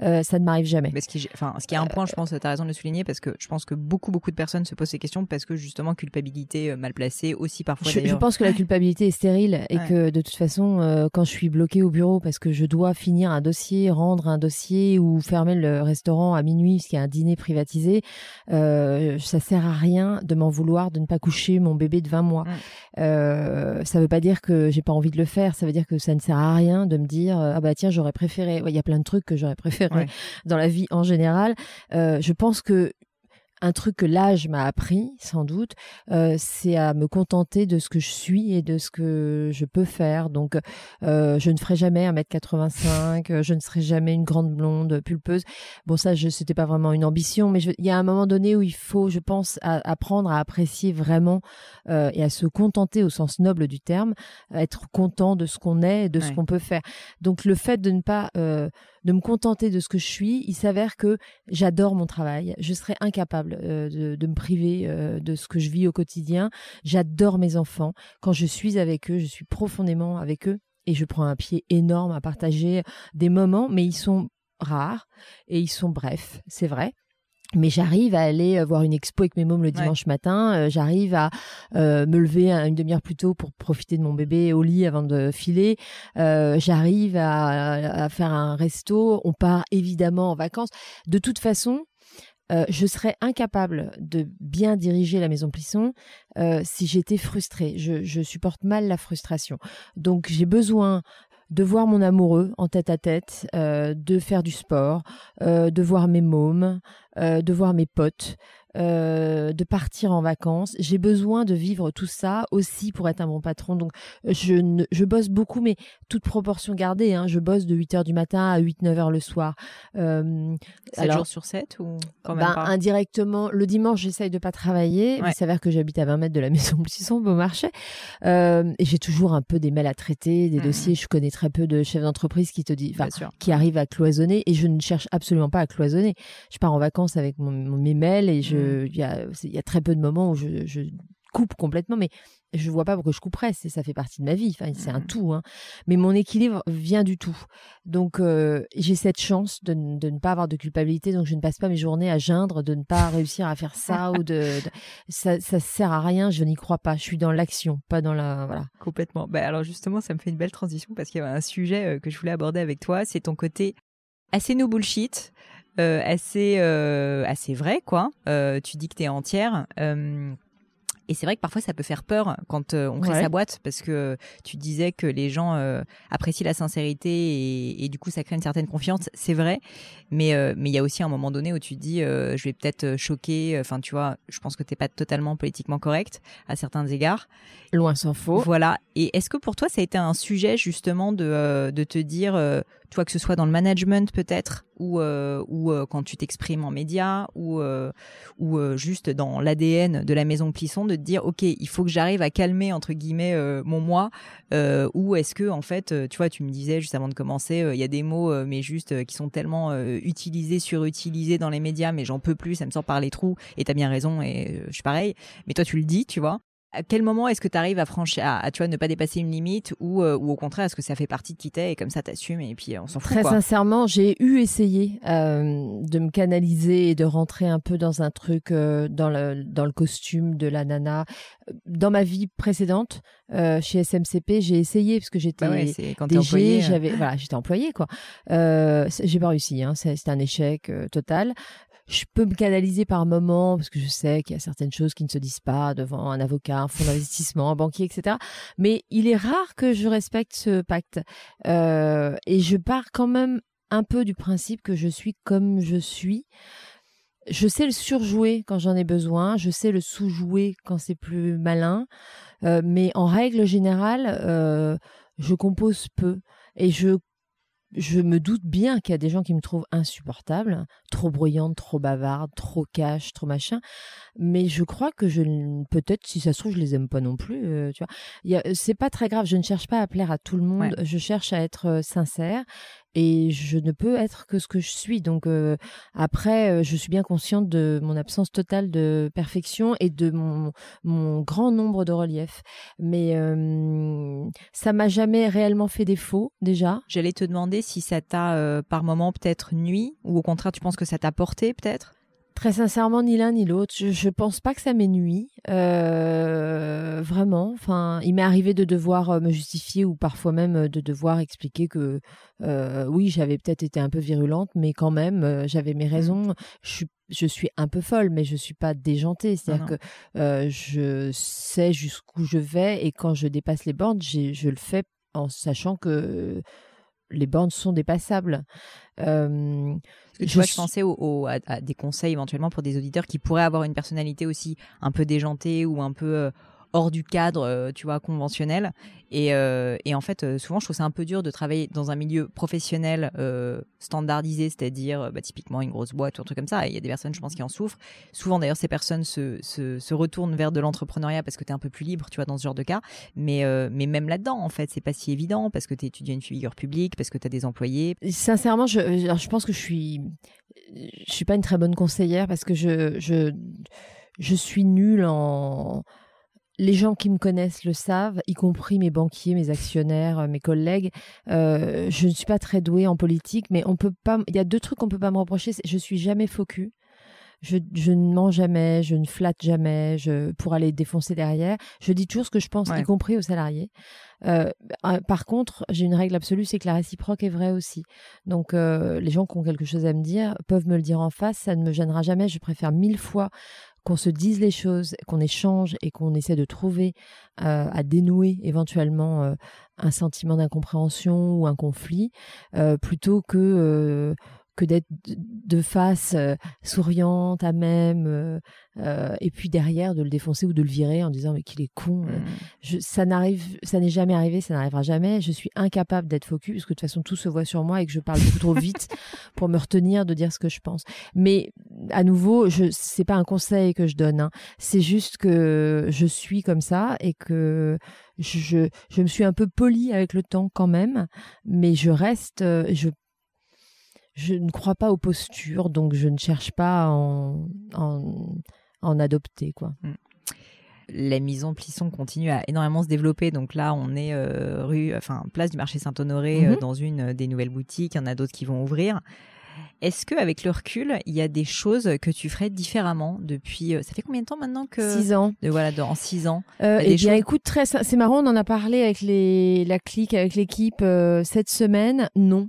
Euh, ça ne m'arrive jamais. Mais ce qui, enfin, ce qui est un point, je pense, tu as raison de le souligner parce que je pense que beaucoup beaucoup de personnes se posent ces questions parce que justement culpabilité mal placée aussi parfois. Je, je pense que la culpabilité est stérile et que de toute façon, quand je suis bloquée au bureau parce que je dois finir un dossier dossier, rendre un dossier ou fermer le restaurant à minuit parce qu'il y a un dîner privatisé, euh, ça sert à rien de m'en vouloir de ne pas coucher mon bébé de 20 mois. Mm. Euh, ça veut pas dire que j'ai pas envie de le faire, ça veut dire que ça ne sert à rien de me dire ah bah tiens j'aurais préféré. Il y a plein de trucs que j'aurais préféré dans la vie en général. Euh, je pense que un truc que l'âge m'a appris, sans doute, euh, c'est à me contenter de ce que je suis et de ce que je peux faire. Donc, euh, je ne ferai jamais 1m85, euh, je ne serai jamais une grande blonde pulpeuse. Bon, ça, je c'était pas vraiment une ambition, mais il y a un moment donné où il faut, je pense, apprendre à apprécier vraiment et à se contenter au sens noble du terme, être content de ce qu'on est et de ce qu'on peut faire. Donc, le fait de ne pas de me contenter de ce que je suis, il s'avère que j'adore mon travail. Je serais incapable euh, de, me priver euh, de ce que je vis au quotidien. J'adore mes enfants. Quand je suis avec eux, je suis profondément avec eux et je prends un pied énorme à partager des moments, mais ils sont rares et ils sont brefs, c'est vrai mais j'arrive à aller euh, voir une expo avec mes mômes le dimanche matin. Euh, j'arrive à euh, me lever une demi-heure plus tôt pour profiter de mon bébé au lit avant de filer. j'arrive à, faire un resto. On part évidemment en vacances. De toute façon, je serais incapable de bien diriger la maison Plisson si j'étais frustrée. Je, je, supporte mal la frustration. Donc j'ai besoin de voir mon amoureux en tête à tête, euh, de faire du sport, euh, de voir mes mômes, euh, de voir mes potes, euh, de partir en vacances. J'ai besoin de vivre tout ça aussi pour être un bon patron. Donc, je, je bosse beaucoup, mais toute proportion gardée. Hein. Je bosse de 8 h du matin à 8-9 h le soir. Euh, 7 jours sur 7 ou quand même ben, Indirectement, le dimanche, j'essaye de pas travailler. Il s'avère que j'habite à 20 mètres de la maison Plisson, Beaumarchais. Euh, et j'ai toujours un peu des mails à traiter, des mmh. dossiers. Je connais très peu de chefs d'entreprise qui te disent, qui arrivent à cloisonner. Et je ne cherche absolument pas à cloisonner. Je pars en vacances avec mon, mes mails et je, Mmh. Il y, a, très peu de moments où je, coupe complètement, mais je vois pas pourquoi je couperais. Ça fait partie de ma vie. Enfin, c'est un mmh. tout. Hein. Mais mon équilibre vient du tout. Donc euh, j'ai cette chance de, ne pas avoir de culpabilité. Donc je ne passe pas mes journées à geindre de ne pas réussir à faire ça ou de, ça, ça sert à rien. Je n'y crois pas. Je suis dans l'action, pas dans la voilà. Complètement. Bah, alors justement, ça me fait une belle transition parce qu'il y avait un sujet euh, que je voulais aborder avec toi. C'est ton côté assez no bullshit. Euh, assez euh, assez vrai quoi. Euh, tu dis que tu es entière. Et c'est vrai que parfois ça peut faire peur quand on crée sa boîte parce que tu disais que les gens apprécient la sincérité et, et, du coup ça crée une certaine confiance. C'est vrai, mais mais il y a aussi un moment donné où tu dis je vais peut-être choquer. Enfin tu vois, je pense que t'es pas totalement politiquement correct à certains égards. Loin s'en faut. Voilà. Et est-ce que pour toi ça a été un sujet justement de de te dire tu vois que ce soit dans le management peut-être ou euh, ou euh, quand tu t'exprimes en médias ou euh, ou juste dans l'ADN de la maison Plisson de te dire ok il faut que j'arrive à calmer entre guillemets mon moi ou est-ce que en fait tu vois tu me disais juste avant de commencer il y a des mots mais juste qui sont tellement utilisés surutilisés dans les médias mais j'en peux plus ça me sort par les trous et t'as bien raison et je suis pareil. Mais toi tu le dis tu vois à quel moment est-ce que tu arrives à franchir, à, tu vois, ne pas dépasser une limite ou, euh, ou au contraire, est-ce que ça fait partie de qui t'es et comme ça t'assumes et puis on s'en fout Très sincèrement, j'ai eu essayé euh, de me canaliser et de rentrer un peu dans un truc euh, dans le dans le costume de la nana. Dans ma vie précédente, chez SMCP, j'ai essayé parce que j'étais bah DG, j'avais voilà, j'étais employée quoi. j'ai pas réussi, hein, c'était un échec total je peux me canaliser par moment parce que je sais qu'il y a certaines choses qui ne se disent pas devant un avocat, un fonds d'investissement, un banquier, etc. Mais il est rare que je respecte ce pacte. Euh, et je pars quand même un peu du principe que je suis comme je suis. Je sais le surjouer quand j'en ai besoin, je sais le sous-jouer quand c'est plus malin, euh, mais en règle générale, euh, je compose peu et je je me doute bien qu'il y a des gens qui me trouvent insupportable, trop bruyante, trop bavarde, trop cash, trop machin. Mais je crois que je peut-être si ça se trouve je les aime pas non plus. Euh, tu vois, c'est pas très grave. Je ne cherche pas à plaire à tout le monde. Je cherche à être euh, sincère et je ne peux être que ce que je suis. Donc euh, après, euh, je suis bien consciente de mon absence totale de perfection et de mon, mon grand nombre de reliefs. Mais euh, ça m'a jamais réellement fait défaut déjà. J'allais te demander si ça t'a par moment peut-être nuit ou au contraire tu penses que ça t'a porté peut-être? Très sincèrement, ni l'un ni l'autre. Je, je pense pas que ça m'ennuie. Euh, vraiment. Enfin, il m'est arrivé de devoir euh, me justifier ou parfois même euh, de devoir expliquer que euh, oui, j'avais peut-être été un peu virulente, mais quand même, j'avais mes raisons. Je suis, je suis un peu folle, mais je suis pas déjantée. C'est-à-dire que euh, je sais jusqu'où je vais et quand je dépasse les bornes, je le fais en sachant que les bornes sont dépassables. Euh, Parce que tu je vois, je suis- pensais au, au- à, à des conseils éventuellement pour des auditeurs qui pourraient avoir une personnalité aussi un peu déjantée ou un peu euh, hors du cadre, euh, tu vois, conventionnel. Et, euh, et en fait, euh, souvent, je trouve ça un peu dur de travailler dans un milieu professionnel standardisé, c'est-à-dire bah, typiquement une grosse boîte ou un truc comme ça. Il y a des personnes, je pense, qui en souffrent. Souvent, d'ailleurs, ces personnes se, se, retournent vers de l'entrepreneuriat parce que tu es un peu plus libre, tu vois, dans ce genre de cas. Mais, mais même là-dedans, en fait, c'est pas si évident parce que tu étudies une figure publique, parce que tu as des employés. Sincèrement, je, je pense que je suis, je suis pas une très bonne conseillère parce que je, je, je suis nulle en. Les gens qui me connaissent le savent, y compris mes banquiers, mes actionnaires, euh, mes collègues. Euh, je ne suis pas très douée en politique, mais on peut pas. Il y a deux trucs qu'on peut pas me reprocher. Je suis jamais cul. Je, je ne mens jamais, je ne flatte jamais, je, pour aller défoncer derrière. Je dis toujours ce que je pense, Ouais. y compris aux salariés. Euh, euh, par contre, j'ai une règle absolue, c'est que la réciproque est vraie aussi. Donc, euh, les gens qui ont quelque chose à me dire peuvent me le dire en face, ça ne me gênera jamais. Je préfère mille fois qu'on se dise les choses, qu'on échange et qu'on essaie de trouver euh, à dénouer éventuellement euh, un sentiment d'incompréhension ou un conflit, euh, plutôt que que d'être de- face euh, souriante, à même, euh, euh, et puis derrière de le défoncer ou de le virer en disant mais qu'il est con. euh, je, ça n'arrive, ça n'est jamais arrivé, ça n'arrivera jamais. Je suis incapable d'être focus parce que de toute façon tout se voit sur moi et que je parle beaucoup trop vite pour me retenir de dire ce que je pense. Mais à nouveau, je c'est pas un conseil que je donne. hein. C'est juste que je suis comme ça et que je, je je me suis un peu polie avec le temps quand même, mais je reste, euh, je je ne crois pas aux postures, donc je ne cherche pas à en, en, en adopter quoi. la maison Plisson continue à énormément se développer. Donc là, on est euh, rue, enfin place du marché Saint-Honoré, euh, Mhm. dans une euh, des nouvelles boutiques. Il y en a d'autres qui vont ouvrir. Est-ce que, avec le recul, il y a des choses que tu ferais différemment depuis euh, Ça fait combien de temps maintenant que Six ans. de, voilà, de- en six ans Euh, a eh bien, choses- écoute, très, c'est marrant, on en a parlé avec les, la clique, avec l'équipe cette semaine. Non.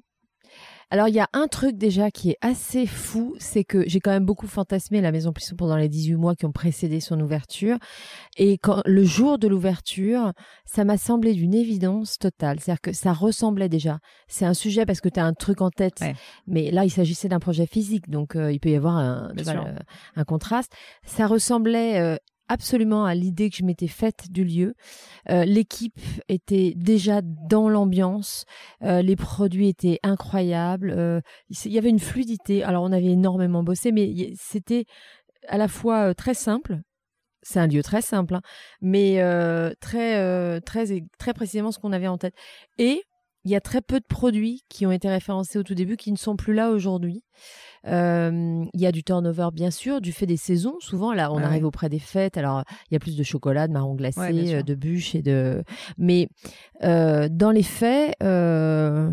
Alors, il y a un truc déjà qui est assez fou, c'est que j'ai quand même beaucoup fantasmé la Maison Plisson pendant les 18 mois qui ont précédé son ouverture. Et quand le jour de l'ouverture, ça m'a semblé d'une évidence totale. C'est-à-dire que ça ressemblait déjà. C'est un sujet parce que tu as un truc en tête. Ouais. Mais là, il s'agissait d'un projet physique, donc euh, il peut y avoir un, un contraste. Ça ressemblait euh, absolument à l'idée que je m'étais faite du lieu. Euh, L'équipe était déjà dans l'ambiance, euh, les produits étaient incroyables, euh, il y avait une fluidité. Alors on avait énormément bossé, mais c'était à la fois euh, très simple. C'est un lieu très simple, hein, mais euh, très, euh, très, très précisément ce qu'on avait en tête. Et il y a très peu de produits qui ont été référencés au tout début qui ne sont plus là aujourd'hui. Euh, Il y a du turnover, bien sûr, du fait des saisons. Souvent, là, on Ouais, arrive auprès des fêtes. Alors, il y a plus de chocolat, de marron glacé, Ouais, euh, de bûches et de. Mais euh, dans les faits, euh,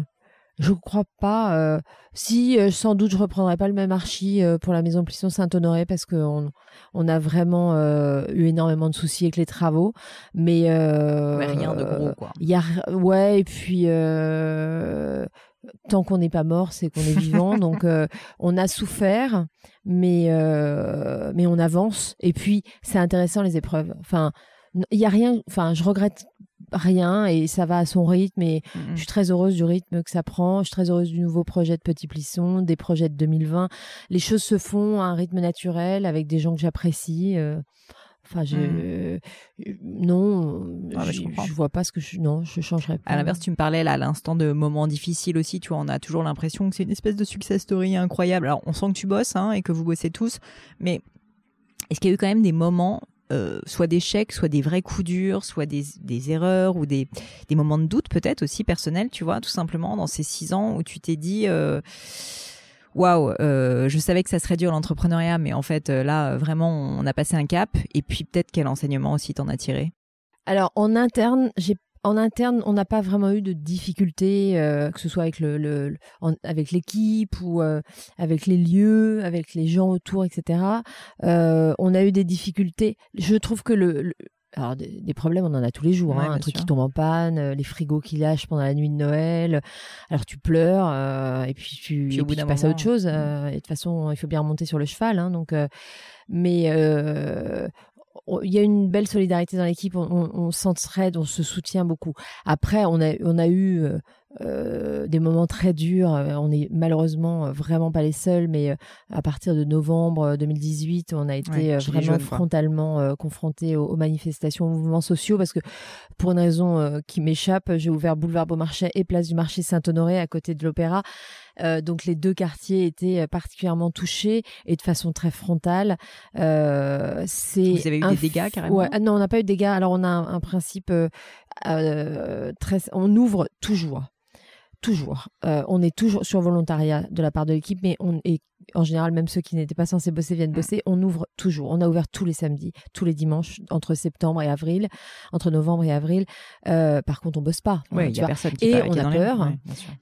je crois pas. euh, si, euh, sans doute, je reprendrai pas le même archi euh, pour la maison Plisson Saint-Honoré parce qu'on on a vraiment euh, eu énormément de soucis avec les travaux. Mais euh, Ouais, Rien de gros, quoi. il y a ouais et puis euh, tant qu'on n'est pas mort, c'est qu'on est vivant. donc euh, on a souffert, mais euh, mais on avance. Et puis c'est intéressant les épreuves. Enfin il y a rien. Enfin je regrette rien et ça va à son rythme. Et je suis très heureuse du rythme que ça prend. Je suis très heureuse du nouveau projet de Petit Plisson, des projets de 2020. Les choses se font à un rythme naturel avec des gens que j'apprécie. euh, Enfin, je, euh, non, Ah, bah, je je vois pas ce que je, non, je changerais pas. À l'inverse, tu me parlais là à l'instant de moments difficiles aussi. Tu vois, on a toujours l'impression que c'est une espèce de success story incroyable. Alors, on sent que tu bosses hein, et que vous bossez tous, mais est-ce qu'il y a eu quand même des moments, euh, soit d'échecs, soit des vrais coups durs, soit des, des erreurs ou des, des moments de doute peut-être aussi personnels, tu vois, tout simplement dans ces six ans où tu t'es dit. euh, Waouh, euh, je savais que ça serait dur l'entrepreneuriat, mais en fait là vraiment on a passé un cap. Et puis peut-être quel enseignement aussi t'en as tiré? Alors en interne, j'ai en interne, on n'a pas vraiment eu de difficultés, euh, que ce soit avec le, le, avec l'équipe ou euh, avec les lieux, avec les gens autour, etc. Euh, on a eu des difficultés. Je trouve que le, alors des, problèmes, on en a tous les jours. hein, un truc qui tombe en panne, les frigos qui lâchent pendant la nuit de Noël. Alors tu pleures euh, et puis tu, puis, tu passes à autre chose. Euh, et de toute façon, il faut bien remonter sur le cheval. Hein, donc, mais il y a une belle solidarité dans l'équipe, on, on, on s'entraide, on se soutient beaucoup. Après, on a, on a eu euh, euh des moments très durs. On est malheureusement vraiment pas les seuls, mais euh, à partir de novembre 2018, on a été euh, vraiment frontalement confrontés aux, aux, manifestations, aux mouvements sociaux, parce que pour une raison qui m'échappe, j'ai ouvert boulevard Beaumarchais et place du marché Saint-Honoré à côté de l'Opéra. Euh, donc les deux quartiers étaient euh, particulièrement touchés et de façon très frontale. Euh, c'est Vous avez eu des dégâts carrément ouais, ah Non, on n'a pas eu de dégâts. Alors on a un, un principe euh, très... On ouvre toujours toujours. Euh, on est toujours sur volontariat de la part de l'équipe, mais on est en général, même ceux qui n'étaient pas censés bosser viennent mm. bosser. On ouvre toujours. On a ouvert tous les samedis, tous les dimanches, entre septembre et avril, entre novembre et avril. Euh, par contre, on bosse pas. Ouais, il y a personne qui et on a peur.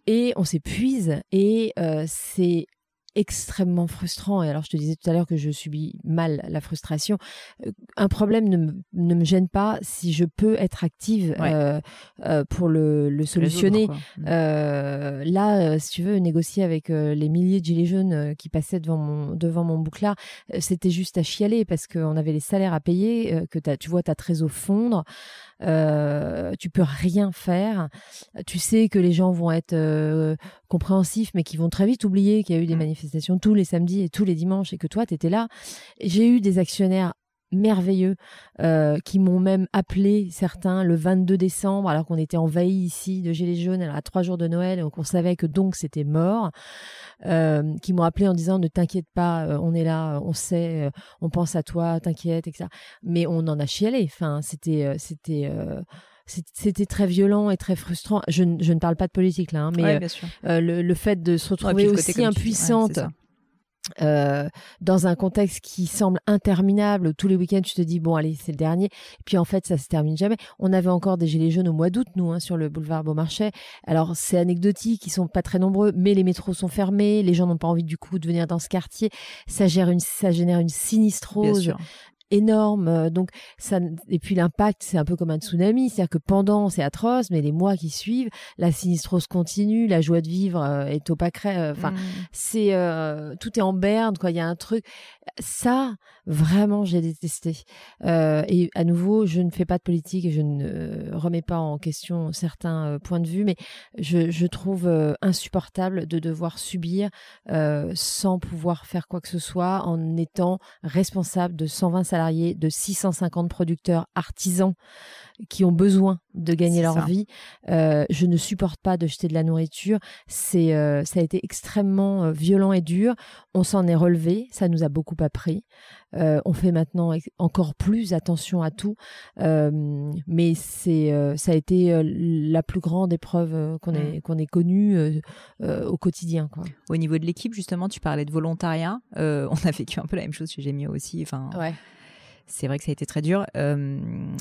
et on s'épuise. Et euh, c'est extrêmement frustrant. Et alors, je te disais tout à l'heure que je subis mal la frustration. Euh, un problème ne, me, ne me gêne pas si je peux être active euh, euh, pour le, le solutionner. Mm. euh, là, si tu veux négocier avec les milliers de gilets jaunes qui passaient devant mon, devant mon bouclard, c'était juste à chialer parce qu'on avait les salaires à payer, que as, tu vois ta trésor fondre. Euh, tu peux rien faire. Tu sais que les gens vont être euh, compréhensifs, mais qui vont très vite oublier qu'il y a eu des mmh. manifestations tous les samedis et tous les dimanches et que toi, tu étais là. J'ai eu des actionnaires merveilleux euh, qui m'ont même appelé certains le 22 décembre alors qu'on était envahi ici de gilets jaunes à trois jours de Noël donc on savait que donc c'était mort euh, qui m'ont appelé en disant ne t'inquiète pas euh, on est là on sait on pense à toi t'inquiète etc mais on en a chialé enfin c'était c'était c'était très violent et très frustrant. Je, je, ne parle pas de politique là, hein, mais le, le, fait de se retrouver aussi impuissante euh, dans un contexte qui semble interminable, tous les week-ends tu te dis bon allez c'est le dernier, et puis en fait ça se termine jamais. On avait encore des gilets jaunes au mois d'août nous hein, sur le boulevard Beaumarchais. Alors c'est anecdotique, ils sont pas très nombreux, mais les métros sont fermés, les gens n'ont pas envie du coup de venir dans ce quartier. Ça gère une, ça génère une sinistrose énorme. Euh, donc ça et puis l'impact, c'est un peu comme un tsunami, c'est-à-dire que pendant c'est atroce, mais les mois qui suivent, la sinistrose continue, la joie de vivre euh, est au. Euh, enfin, mmh. c'est tout est en berne, quoi. Il y a un truc. Ça, vraiment, j'ai détesté. et à nouveau, je ne fais pas de politique et je ne remets pas en question certains points de vue, mais je, je trouve insupportable de devoir subir sans pouvoir faire quoi que ce soit en étant responsable de 120 salariés de 650 producteurs artisans qui ont besoin de gagner leur vie. Euh, je ne supporte pas de jeter de la nourriture. C'est, euh, ça a été extrêmement euh, violent et dur. On s'en est relevé. Ça nous a beaucoup appris. on fait maintenant encore plus attention à tout. mais c'est, ça a été la plus grande épreuve qu'on ait, mmh. qu'on ait connue au quotidien. Quoi. Au niveau de l'équipe, justement, tu parlais de volontariat. on a vécu un peu la même chose chez Gemio aussi. Enfin, ouais c'est vrai que ça a été très dur. Euh,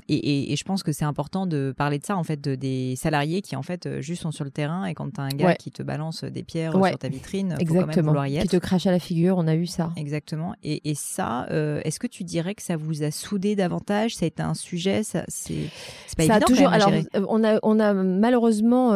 et, et, et, je pense que c'est important de parler de ça, en fait, de, des salariés qui, en fait, euh, juste sont sur le terrain et quand tu as un gars qui te balance des pierres sur ta vitrine, Exactement. faut quand même vouloir y être. Qui te crache à la figure, on a eu ça. Exactement. Et, et ça, euh, est-ce que tu dirais que ça vous a soudé davantage? Ça a été un sujet? Ça, C'est pas ça évident. A toujours, alors, on a, on a malheureusement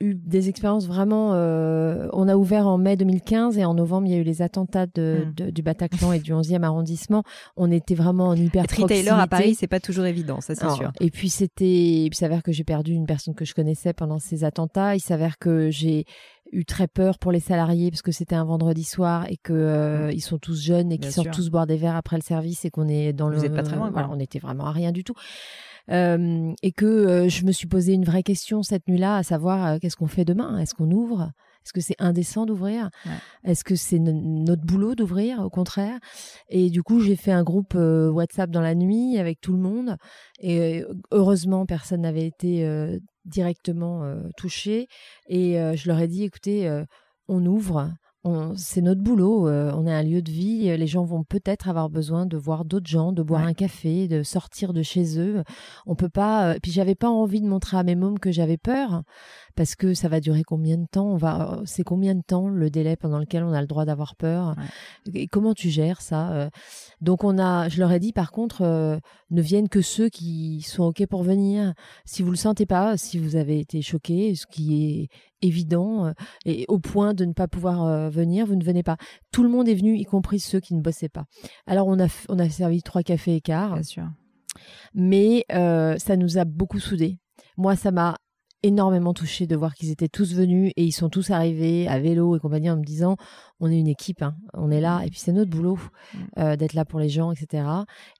eu des expériences vraiment. on a ouvert en mai 2015 et en novembre, il y a eu les attentats de, de, du Bataclan et du 11e arrondissement. On était vraiment en hyper Être à Paris, c'est pas toujours évident, ça c'est sûr. Et puis c'était, il s'avère que j'ai perdu une personne que je connaissais pendant ces attentats. Il s'avère que j'ai eu très peur pour les salariés parce que c'était un vendredi soir et que euh, ils sont tous jeunes et qu'ils sortent tous boire des verres après le service et qu'on est dans Vous le. Êtes pas très loin. Voilà, on était vraiment à rien du tout. Euh, et que euh, je me suis posé une vraie question cette nuit-là, à savoir qu'est-ce qu'on fait demain? Est-ce qu'on ouvre? Est-ce que c'est indécent d'ouvrir? Est-ce que c'est notre boulot d'ouvrir Au contraire? Et du coup, j'ai fait un groupe euh, WhatsApp dans la nuit avec tout le monde. Et euh, heureusement, personne n'avait été euh, directement touché. Et je leur ai dit, écoutez, on ouvre c'est notre boulot. Euh, on est un lieu de vie. Les gens vont peut-être avoir besoin de voir d'autres gens, de boire un café, de sortir de chez eux. On peut pas. Euh, puis j'avais pas envie de montrer à mes mômes que j'avais peur parce que ça va durer combien de temps? On va. C'est combien de temps le délai pendant lequel on a le droit d'avoir peur? Et comment tu gères ça? Euh? Donc on a. Je leur ai dit par contre, ne viennent que ceux qui sont ok pour venir. Si vous le sentez pas, si vous avez été choqué, ce qui est évident euh, et au point de ne pas pouvoir euh, venir, vous ne venez pas. Tout le monde est venu, y compris ceux qui ne bossaient pas. Alors on a on a servi trois cafés écarts. Bien sûr. Mais euh, ça nous a beaucoup soudés. Moi, ça m'a énormément touché de voir qu'ils étaient tous venus et ils sont tous arrivés à vélo et compagnie en me disant on est une équipe, hein, on est là et puis c'est notre boulot mm. euh, d'être là pour les gens, etc.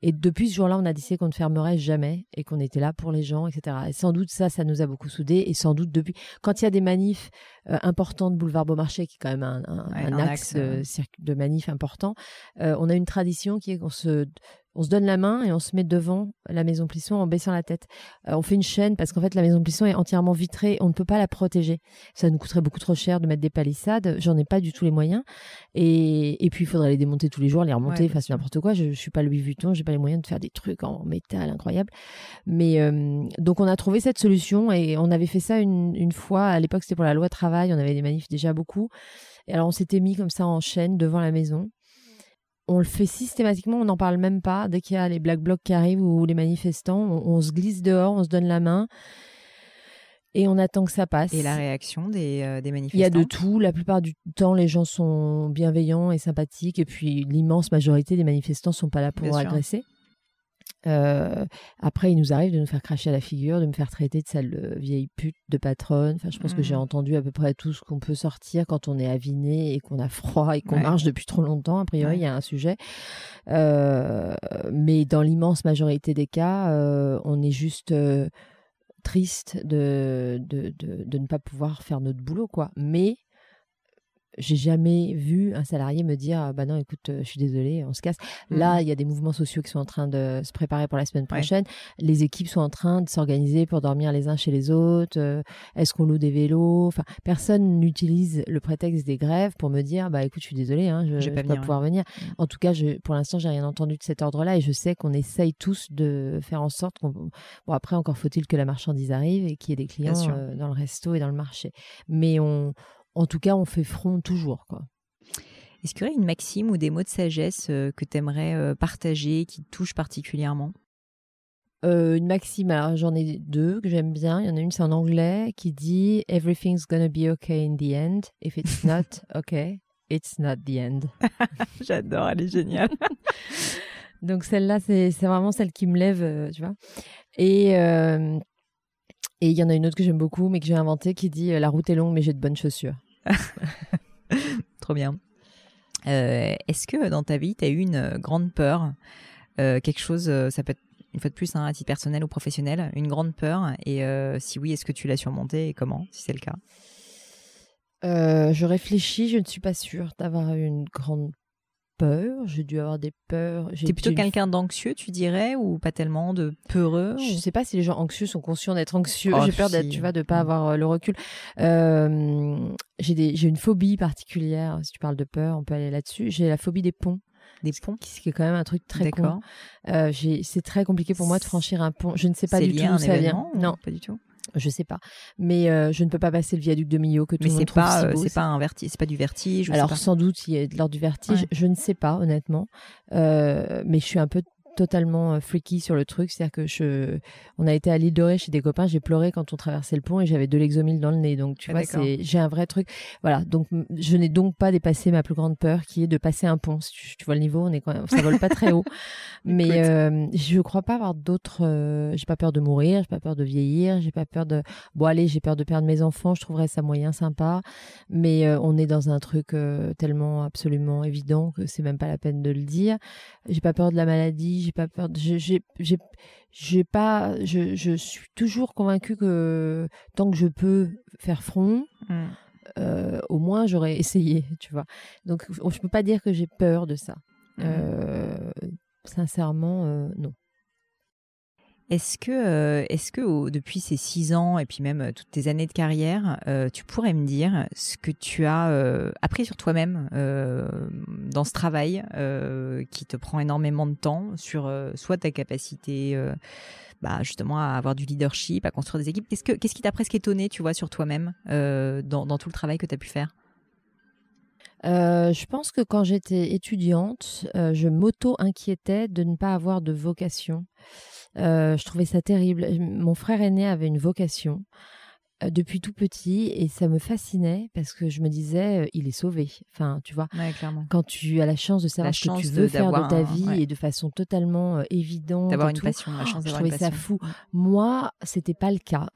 Et depuis ce jour-là, on a décidé qu'on ne fermerait jamais et qu'on était là pour les gens, etc. Et sans doute ça, ça nous a beaucoup soudés et sans doute depuis quand il y a des manifs euh, importants de boulevard Beaumarchais qui est quand même un, axe, euh, de manif important, on a une tradition qui est qu'on se on se donne la main et on se met devant la maison Plisson en baissant la tête. Euh, on fait une chaîne parce qu'en fait la maison Plisson est entièrement vitrée, on ne peut pas la protéger. Ça nous coûterait beaucoup trop cher de mettre des palissades, j'en ai pas du tout les moyens. Et, et puis il faudrait les démonter tous les jours, les remonter, c'est n'importe quoi. Je, je suis pas Louis Vuitton, j'ai pas les moyens de faire des trucs en métal incroyables. Mais euh, donc on a trouvé cette solution et on avait fait ça une, une fois. À l'époque c'était pour la loi travail, on avait des manifs déjà beaucoup. Et alors on s'était mis comme ça en chaîne devant la maison on le fait systématiquement, on n'en parle même pas. Dès qu'il y a les black blocs qui arrivent ou les manifestants, on, se glisse dehors, on se donne la main et on attend que ça passe. Et la réaction des, manifestants euh, Il y a de tout. La plupart du temps, les gens sont bienveillants et sympathiques. Et puis, l'immense majorité des manifestants sont pas là pour agresser. Euh, après, il nous arrive de nous faire cracher à la figure, de me faire traiter de sale vieille pute, de patronne. Enfin, je pense que j'ai mmh. entendu à peu près tout ce qu'on peut sortir quand on est aviné et qu'on a froid et qu'on marche depuis trop longtemps. A priori, il y a un sujet. Euh, mais dans l'immense majorité des cas, euh, on est juste triste de de, de, ne pas pouvoir faire notre boulot, quoi. Mais j'ai jamais vu un salarié me dire bah non écoute euh, je suis désolé on se casse. Là mmh. il y a des mouvements sociaux qui sont en train de se préparer pour la semaine prochaine. Les équipes sont en train de s'organiser pour dormir les uns chez les autres euh, est-ce qu'on loue des vélos? Enfin personne n'utilise le prétexte des grèves pour me dire bah écoute je suis désolé hein, je, ne vais pas pouvoir venir. Mmh. en tout cas je, pour l'instant j'ai rien entendu de cet ordre là et je sais qu'on essaye tous de faire en sorte qu'on bon après encore faut-il que la marchandise arrive et qu'il y ait des clients euh, dans le resto et dans le marché. Mais on en tout cas, on fait front toujours. Quoi. Est-ce qu'il y aurait une maxime ou des mots de sagesse euh, que tu aimerais euh, partager, qui te touchent particulièrement? Euh, une maxime, alors j'en ai deux que j'aime bien. Il y en a une, c'est en anglais, qui dit Everything's gonna be okay in the end. If it's not okay, it's not the end. J'adore, elle est géniale. Donc celle-là, c'est vraiment celle qui me lève, tu vois. Et et il y en a une autre que j'aime beaucoup, mais que j'ai inventée, qui dit La route est longue, mais j'ai de bonnes chaussures. Trop bien. Euh, est-ce que dans ta vie, tu as eu une euh, grande peur euh, Quelque chose, ça peut être une fois de plus, hein, à titre personnel ou professionnel, une grande peur Et si oui, est-ce que tu l'as surmontée et comment, si c'est le cas? Je réfléchis, je ne suis pas sûre d'avoir une grande peur, j'ai dû avoir des peurs. T'es plutôt quelqu'un d'anxieux, tu dirais, ou pas tellement de peureux Je sais pas si les gens anxieux sont conscients d'être anxieux. Oh, j'ai peur d'être, tu vois, de pas avoir euh, le recul. Euh, j'ai j'ai une phobie particulière. Si tu parles de peur, on peut aller là-dessus. J'ai la phobie des ponts. Des ponts? Ce qui est quand même un truc très con. Euh, c'est très compliqué pour moi de franchir un pont. Je ne sais pas du tout où ça vient. Non, pas du tout? Je sais pas, mais euh, je ne peux pas passer le viaduc de Millau que tout le monde trouve pas, si euh, beau. C'est pas un vertige, c'est pas du vertige. Alors sans doute il y a de l'ordre du vertige. Je ne sais pas honnêtement, euh, mais je suis un peu totalement euh, freaky sur le truc. C'est-à-dire que je, on a été à l'île de chez des copains, j'ai pleuré quand on traversait le pont et j'avais de l'exomile dans le nez. Donc, tu ah, vois, c'est, j'ai un vrai truc. Voilà. Donc, je n'ai donc pas dépassé ma plus grande peur qui est de passer un pont. Tu, vois le niveau, on est quand même, ça vole pas très haut. Mais, euh, je crois pas avoir d'autres, euh, j'ai pas peur de mourir, j'ai pas peur de vieillir, j'ai pas peur de, bon, allez, j'ai peur de perdre mes enfants, je trouverais ça moyen sympa. Mais euh, on est dans un truc tellement absolument évident que c'est même pas la peine de le dire. J'ai pas peur de la maladie, j'ai pas peur. J'ai, j'ai, pas. Je, je suis toujours convaincue que tant que je peux faire front, mmh. euh, au moins j'aurais essayé, tu vois. Donc je peux pas dire que j'ai peur de ça. Mmh. Euh, sincèrement, euh, non. Est-ce que, euh, est-ce que depuis ces six ans et puis même euh, toutes tes années de carrière, euh, tu pourrais me dire ce que tu as appris sur toi-même dans ce travail qui te prend énormément de temps sur soit ta capacité bah, justement à avoir du leadership, à construire des équipes? Qu'est-ce, que, qu'est-ce qui t'a presque étonné, tu vois, sur toi-même dans, dans, tout le travail que tu as pu faire? Je pense que quand j'étais étudiante, je m'auto-inquiétais de ne pas avoir de vocation. Euh, je trouvais ça terrible. Mon frère aîné avait une vocation euh, depuis tout petit et ça me fascinait parce que je me disais euh, il est sauvé. Enfin tu vois quand tu as la chance de savoir ce que tu veux faire de ta vie et de façon totalement évidente d'avoir une passion la chance je trouvais ça fou. Moi c'était pas le cas.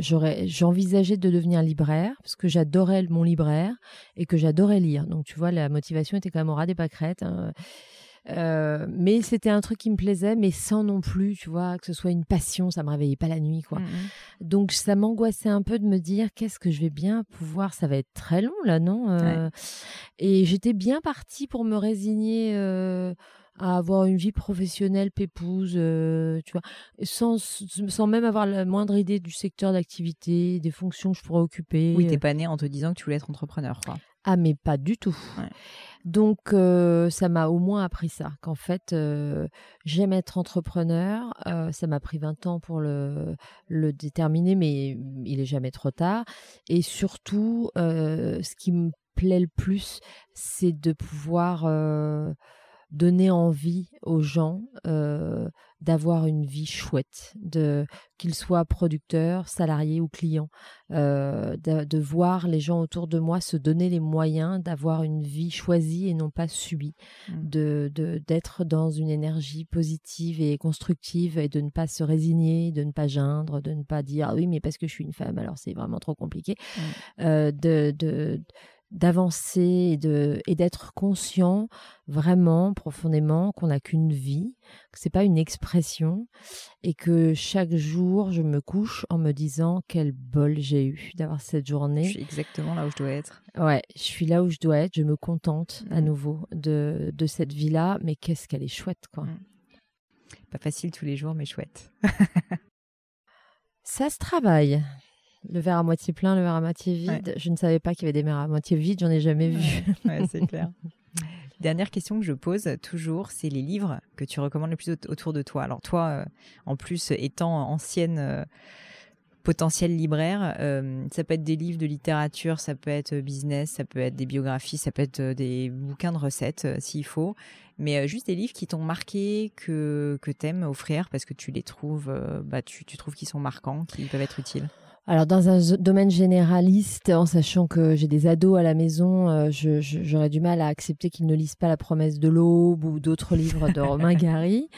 J'aurais j'envisageais de devenir libraire parce que j'adorais mon libraire et que j'adorais lire. Donc tu vois la motivation était quand même au ras des pâquerettes hein. Euh, mais c'était un truc qui me plaisait, mais sans non plus, tu vois, que ce soit une passion, ça me réveillait pas la nuit, quoi. Mmh, mmh. Donc ça m'angoissait un peu de me dire qu'est-ce que je vais bien pouvoir, ça va être très long là, non euh, Et j'étais bien partie pour me résigner. Euh, à avoir une vie professionnelle pépouse, tu vois, sans, sans même avoir la moindre idée du secteur d'activité, des fonctions que je pourrais occuper. Oui, t'es pas né en te disant que tu voulais être entrepreneur, quoi. Ah, mais pas du tout. Donc, euh, ça m'a au moins appris ça, qu'en fait, euh, j'aime être entrepreneur. Euh, ça m'a pris 20 ans pour le, le déterminer, mais il est jamais trop tard. Et surtout, ce qui me plaît le plus, c'est de pouvoir donner envie aux gens euh, d'avoir une vie chouette, de qu'ils soient producteurs, salariés ou clients, euh, de, voir les gens autour de moi se donner les moyens d'avoir une vie choisie et non pas subie, mmh. de d'être dans une énergie positive et constructive et de ne pas se résigner, de ne pas geindre, de ne pas dire ah oui mais parce que je suis une femme alors c'est vraiment trop compliqué, mmh. euh, de, de d'avancer et de et d'être conscient vraiment profondément qu'on n'a qu'une vie, que c'est pas une expression et que chaque jour je me couche en me disant quel bol j'ai eu d'avoir cette journée. Je suis exactement là où je dois être. Ouais, je suis là où je dois être, je me contente à mmh. nouveau de, de cette vie-là, mais qu'est-ce qu'elle est chouette quoi. Mmh. Pas facile tous les jours mais chouette. Ça se travaille. Le verre à moitié plein, le verre à moitié vide. Je ne savais pas qu'il y avait des verres à moitié vides, j'en ai jamais vu. c'est clair. Dernière question que je pose toujours, c'est les livres que tu recommandes le plus autour de toi. Alors toi, euh, en plus étant ancienne euh, potentielle libraire, euh, ça peut être des livres de littérature, ça peut être business, ça peut être des biographies, ça peut être des bouquins de recettes s'il faut, mais juste des livres qui t'ont marqué, que, que t'aimes offrir parce que tu les trouves, bah, tu, tu trouves qu'ils sont marquants, qu'ils peuvent être utiles. Alors dans un domaine généraliste, en sachant que j'ai des ados à la maison, euh, j'aurais du mal à accepter qu'ils ne lisent pas La promesse de l'aube ou d'autres livres de Romain Gary,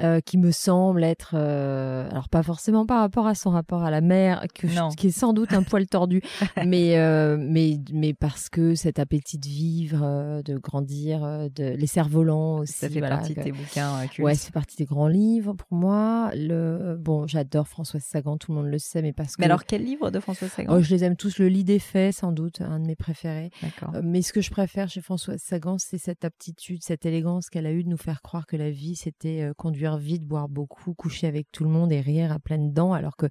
euh, qui me semblent être, euh, alors pas forcément par rapport à son rapport à la mer, que qui est sans doute un poil tordu, mais mais mais parce que cet appétit de vivre, de grandir, de les cerfs-volants aussi. Ça fait partie de tes bouquins. Ouais, c'est partie des grands livres pour moi. Le bon, j'adore Françoise Sagan, tout le monde le sait, mais parce que alors, quel livre de Françoise Sagan oh, Je les aime tous. Le lit des faits, sans doute, un de mes préférés. Euh, mais ce que je préfère chez Françoise Sagan, c'est cette aptitude, cette élégance qu'elle a eue de nous faire croire que la vie, c'était euh, conduire vite, boire beaucoup, coucher avec tout le monde et rire à pleines dents, alors que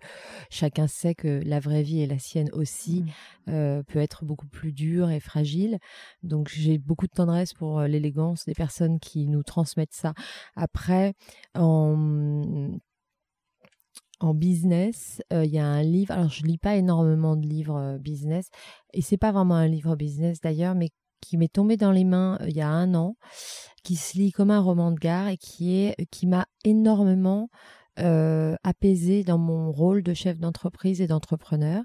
chacun sait que la vraie vie et la sienne aussi mm. euh, peut être beaucoup plus dure et fragile. Donc, j'ai beaucoup de tendresse pour l'élégance des personnes qui nous transmettent ça. Après, en en business, euh, il y a un livre. Alors, je lis pas énormément de livres euh, business, et c'est pas vraiment un livre business d'ailleurs, mais qui m'est tombé dans les mains euh, il y a un an, qui se lit comme un roman de gare et qui est qui m'a énormément apaisé dans mon rôle de chef d'entreprise et d'entrepreneur,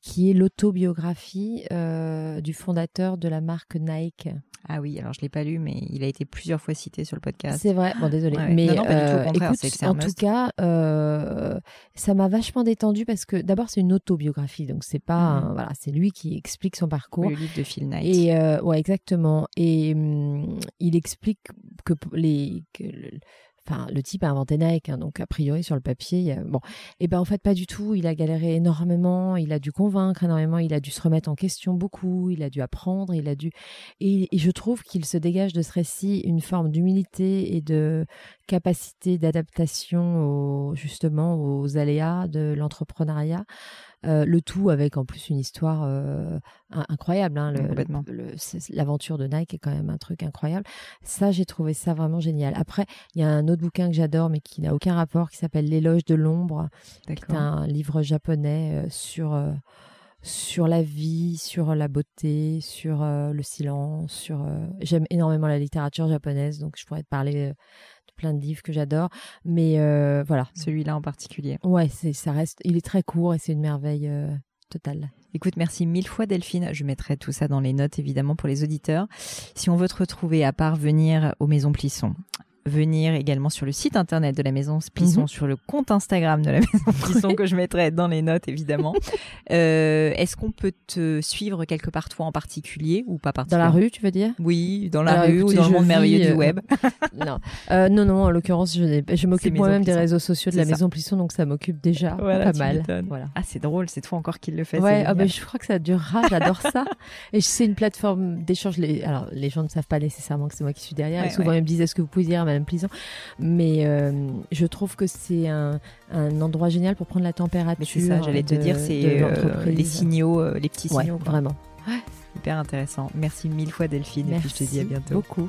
qui est l'autobiographie du fondateur de la marque Nike. Ah oui, alors je l'ai pas lu, mais il a été plusieurs fois cité sur le podcast. C'est vrai. Bon, désolé, mais euh, écoute, en tout cas, euh, ça m'a vachement détendu parce que d'abord c'est une autobiographie, donc c'est pas, mhm. voilà, c'est lui qui explique son parcours. le livre de Phil Knight. Et euh, ouais, exactement. Et hum, il explique que les que Enfin, le type a inventé Nike, hein, donc a priori sur le papier, bon, et eh ben en fait pas du tout. Il a galéré énormément, il a dû convaincre énormément, il a dû se remettre en question beaucoup, il a dû apprendre, il a dû. Et, je trouve qu'il se dégage de ce récit une forme d'humilité et de capacité d'adaptation justement aux aléas de l'entrepreneuriat. Euh, le tout avec en plus une histoire euh, incroyable. Hein, L'aventure de Nike est quand même un truc incroyable. Ça, j'ai trouvé ça vraiment génial. Après, il y a un autre bouquin que j'adore, mais qui n'a aucun rapport, qui s'appelle L'éloge de l'ombre, qui est un livre japonais euh, sur sur la vie, sur la beauté, sur le silence, sur j'aime énormément la littérature japonaise donc je pourrais te parler plein de livres que j'adore. Mais euh, voilà. Celui-là en particulier. Ouais, c'est, ça reste, il est très court et c'est une merveille euh, totale. Écoute, merci mille fois Delphine. Je mettrai tout ça dans les notes évidemment pour les auditeurs. Si on veut te retrouver, à part venir aux Maisons Plisson, venir également sur le site internet de la Maison Plisson, mhm. sur le compte Instagram de la Maison Plisson que je mettrai dans les notes évidemment. euh, Est-ce qu'on peut te suivre quelque part toi en particulier ou pas particulièrement Dans la rue, tu veux dire? Oui, dans la rue ou dans le monde merveilleux du euh, web. non. Euh, non, non. En l'occurrence, je, je m'occupe moi-même des réseaux sociaux de la Maison Plisson, donc ça m'occupe déjà pas mal. Voilà. Ah, c'est drôle, c'est toi encore qui le fait. Ouais, ah bah, je crois que ça durera. J'adore ça. Et c'est une plateforme d'échange. Les... Alors, les gens ne savent pas nécessairement que c'est moi qui suis derrière. et souvent, ils me disent est-ce que vous pouvez dire plaisant. Mais euh, je trouve que c'est un, endroit génial pour prendre la température. C'est ça, j'allais te dire, c'est euh, les signaux, euh, les petits signaux. Vraiment. Hyper intéressant. Merci mille fois Delphine. Merci et puis je te dis à bientôt. beaucoup.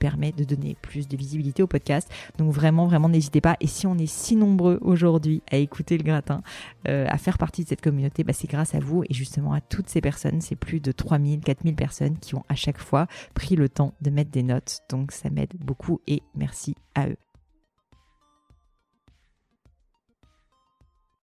permet de donner plus de visibilité au podcast. Donc vraiment, vraiment, n'hésitez pas. Et si on est si nombreux aujourd'hui à écouter le gratin, euh, à faire partie de cette communauté, bah, c'est grâce à vous, et justement à toutes ces personnes c'est plus de 3000, 4000 personnes qui ont à chaque fois pris le temps de mettre des notes. Donc ça m'aide beaucoup et merci à eux.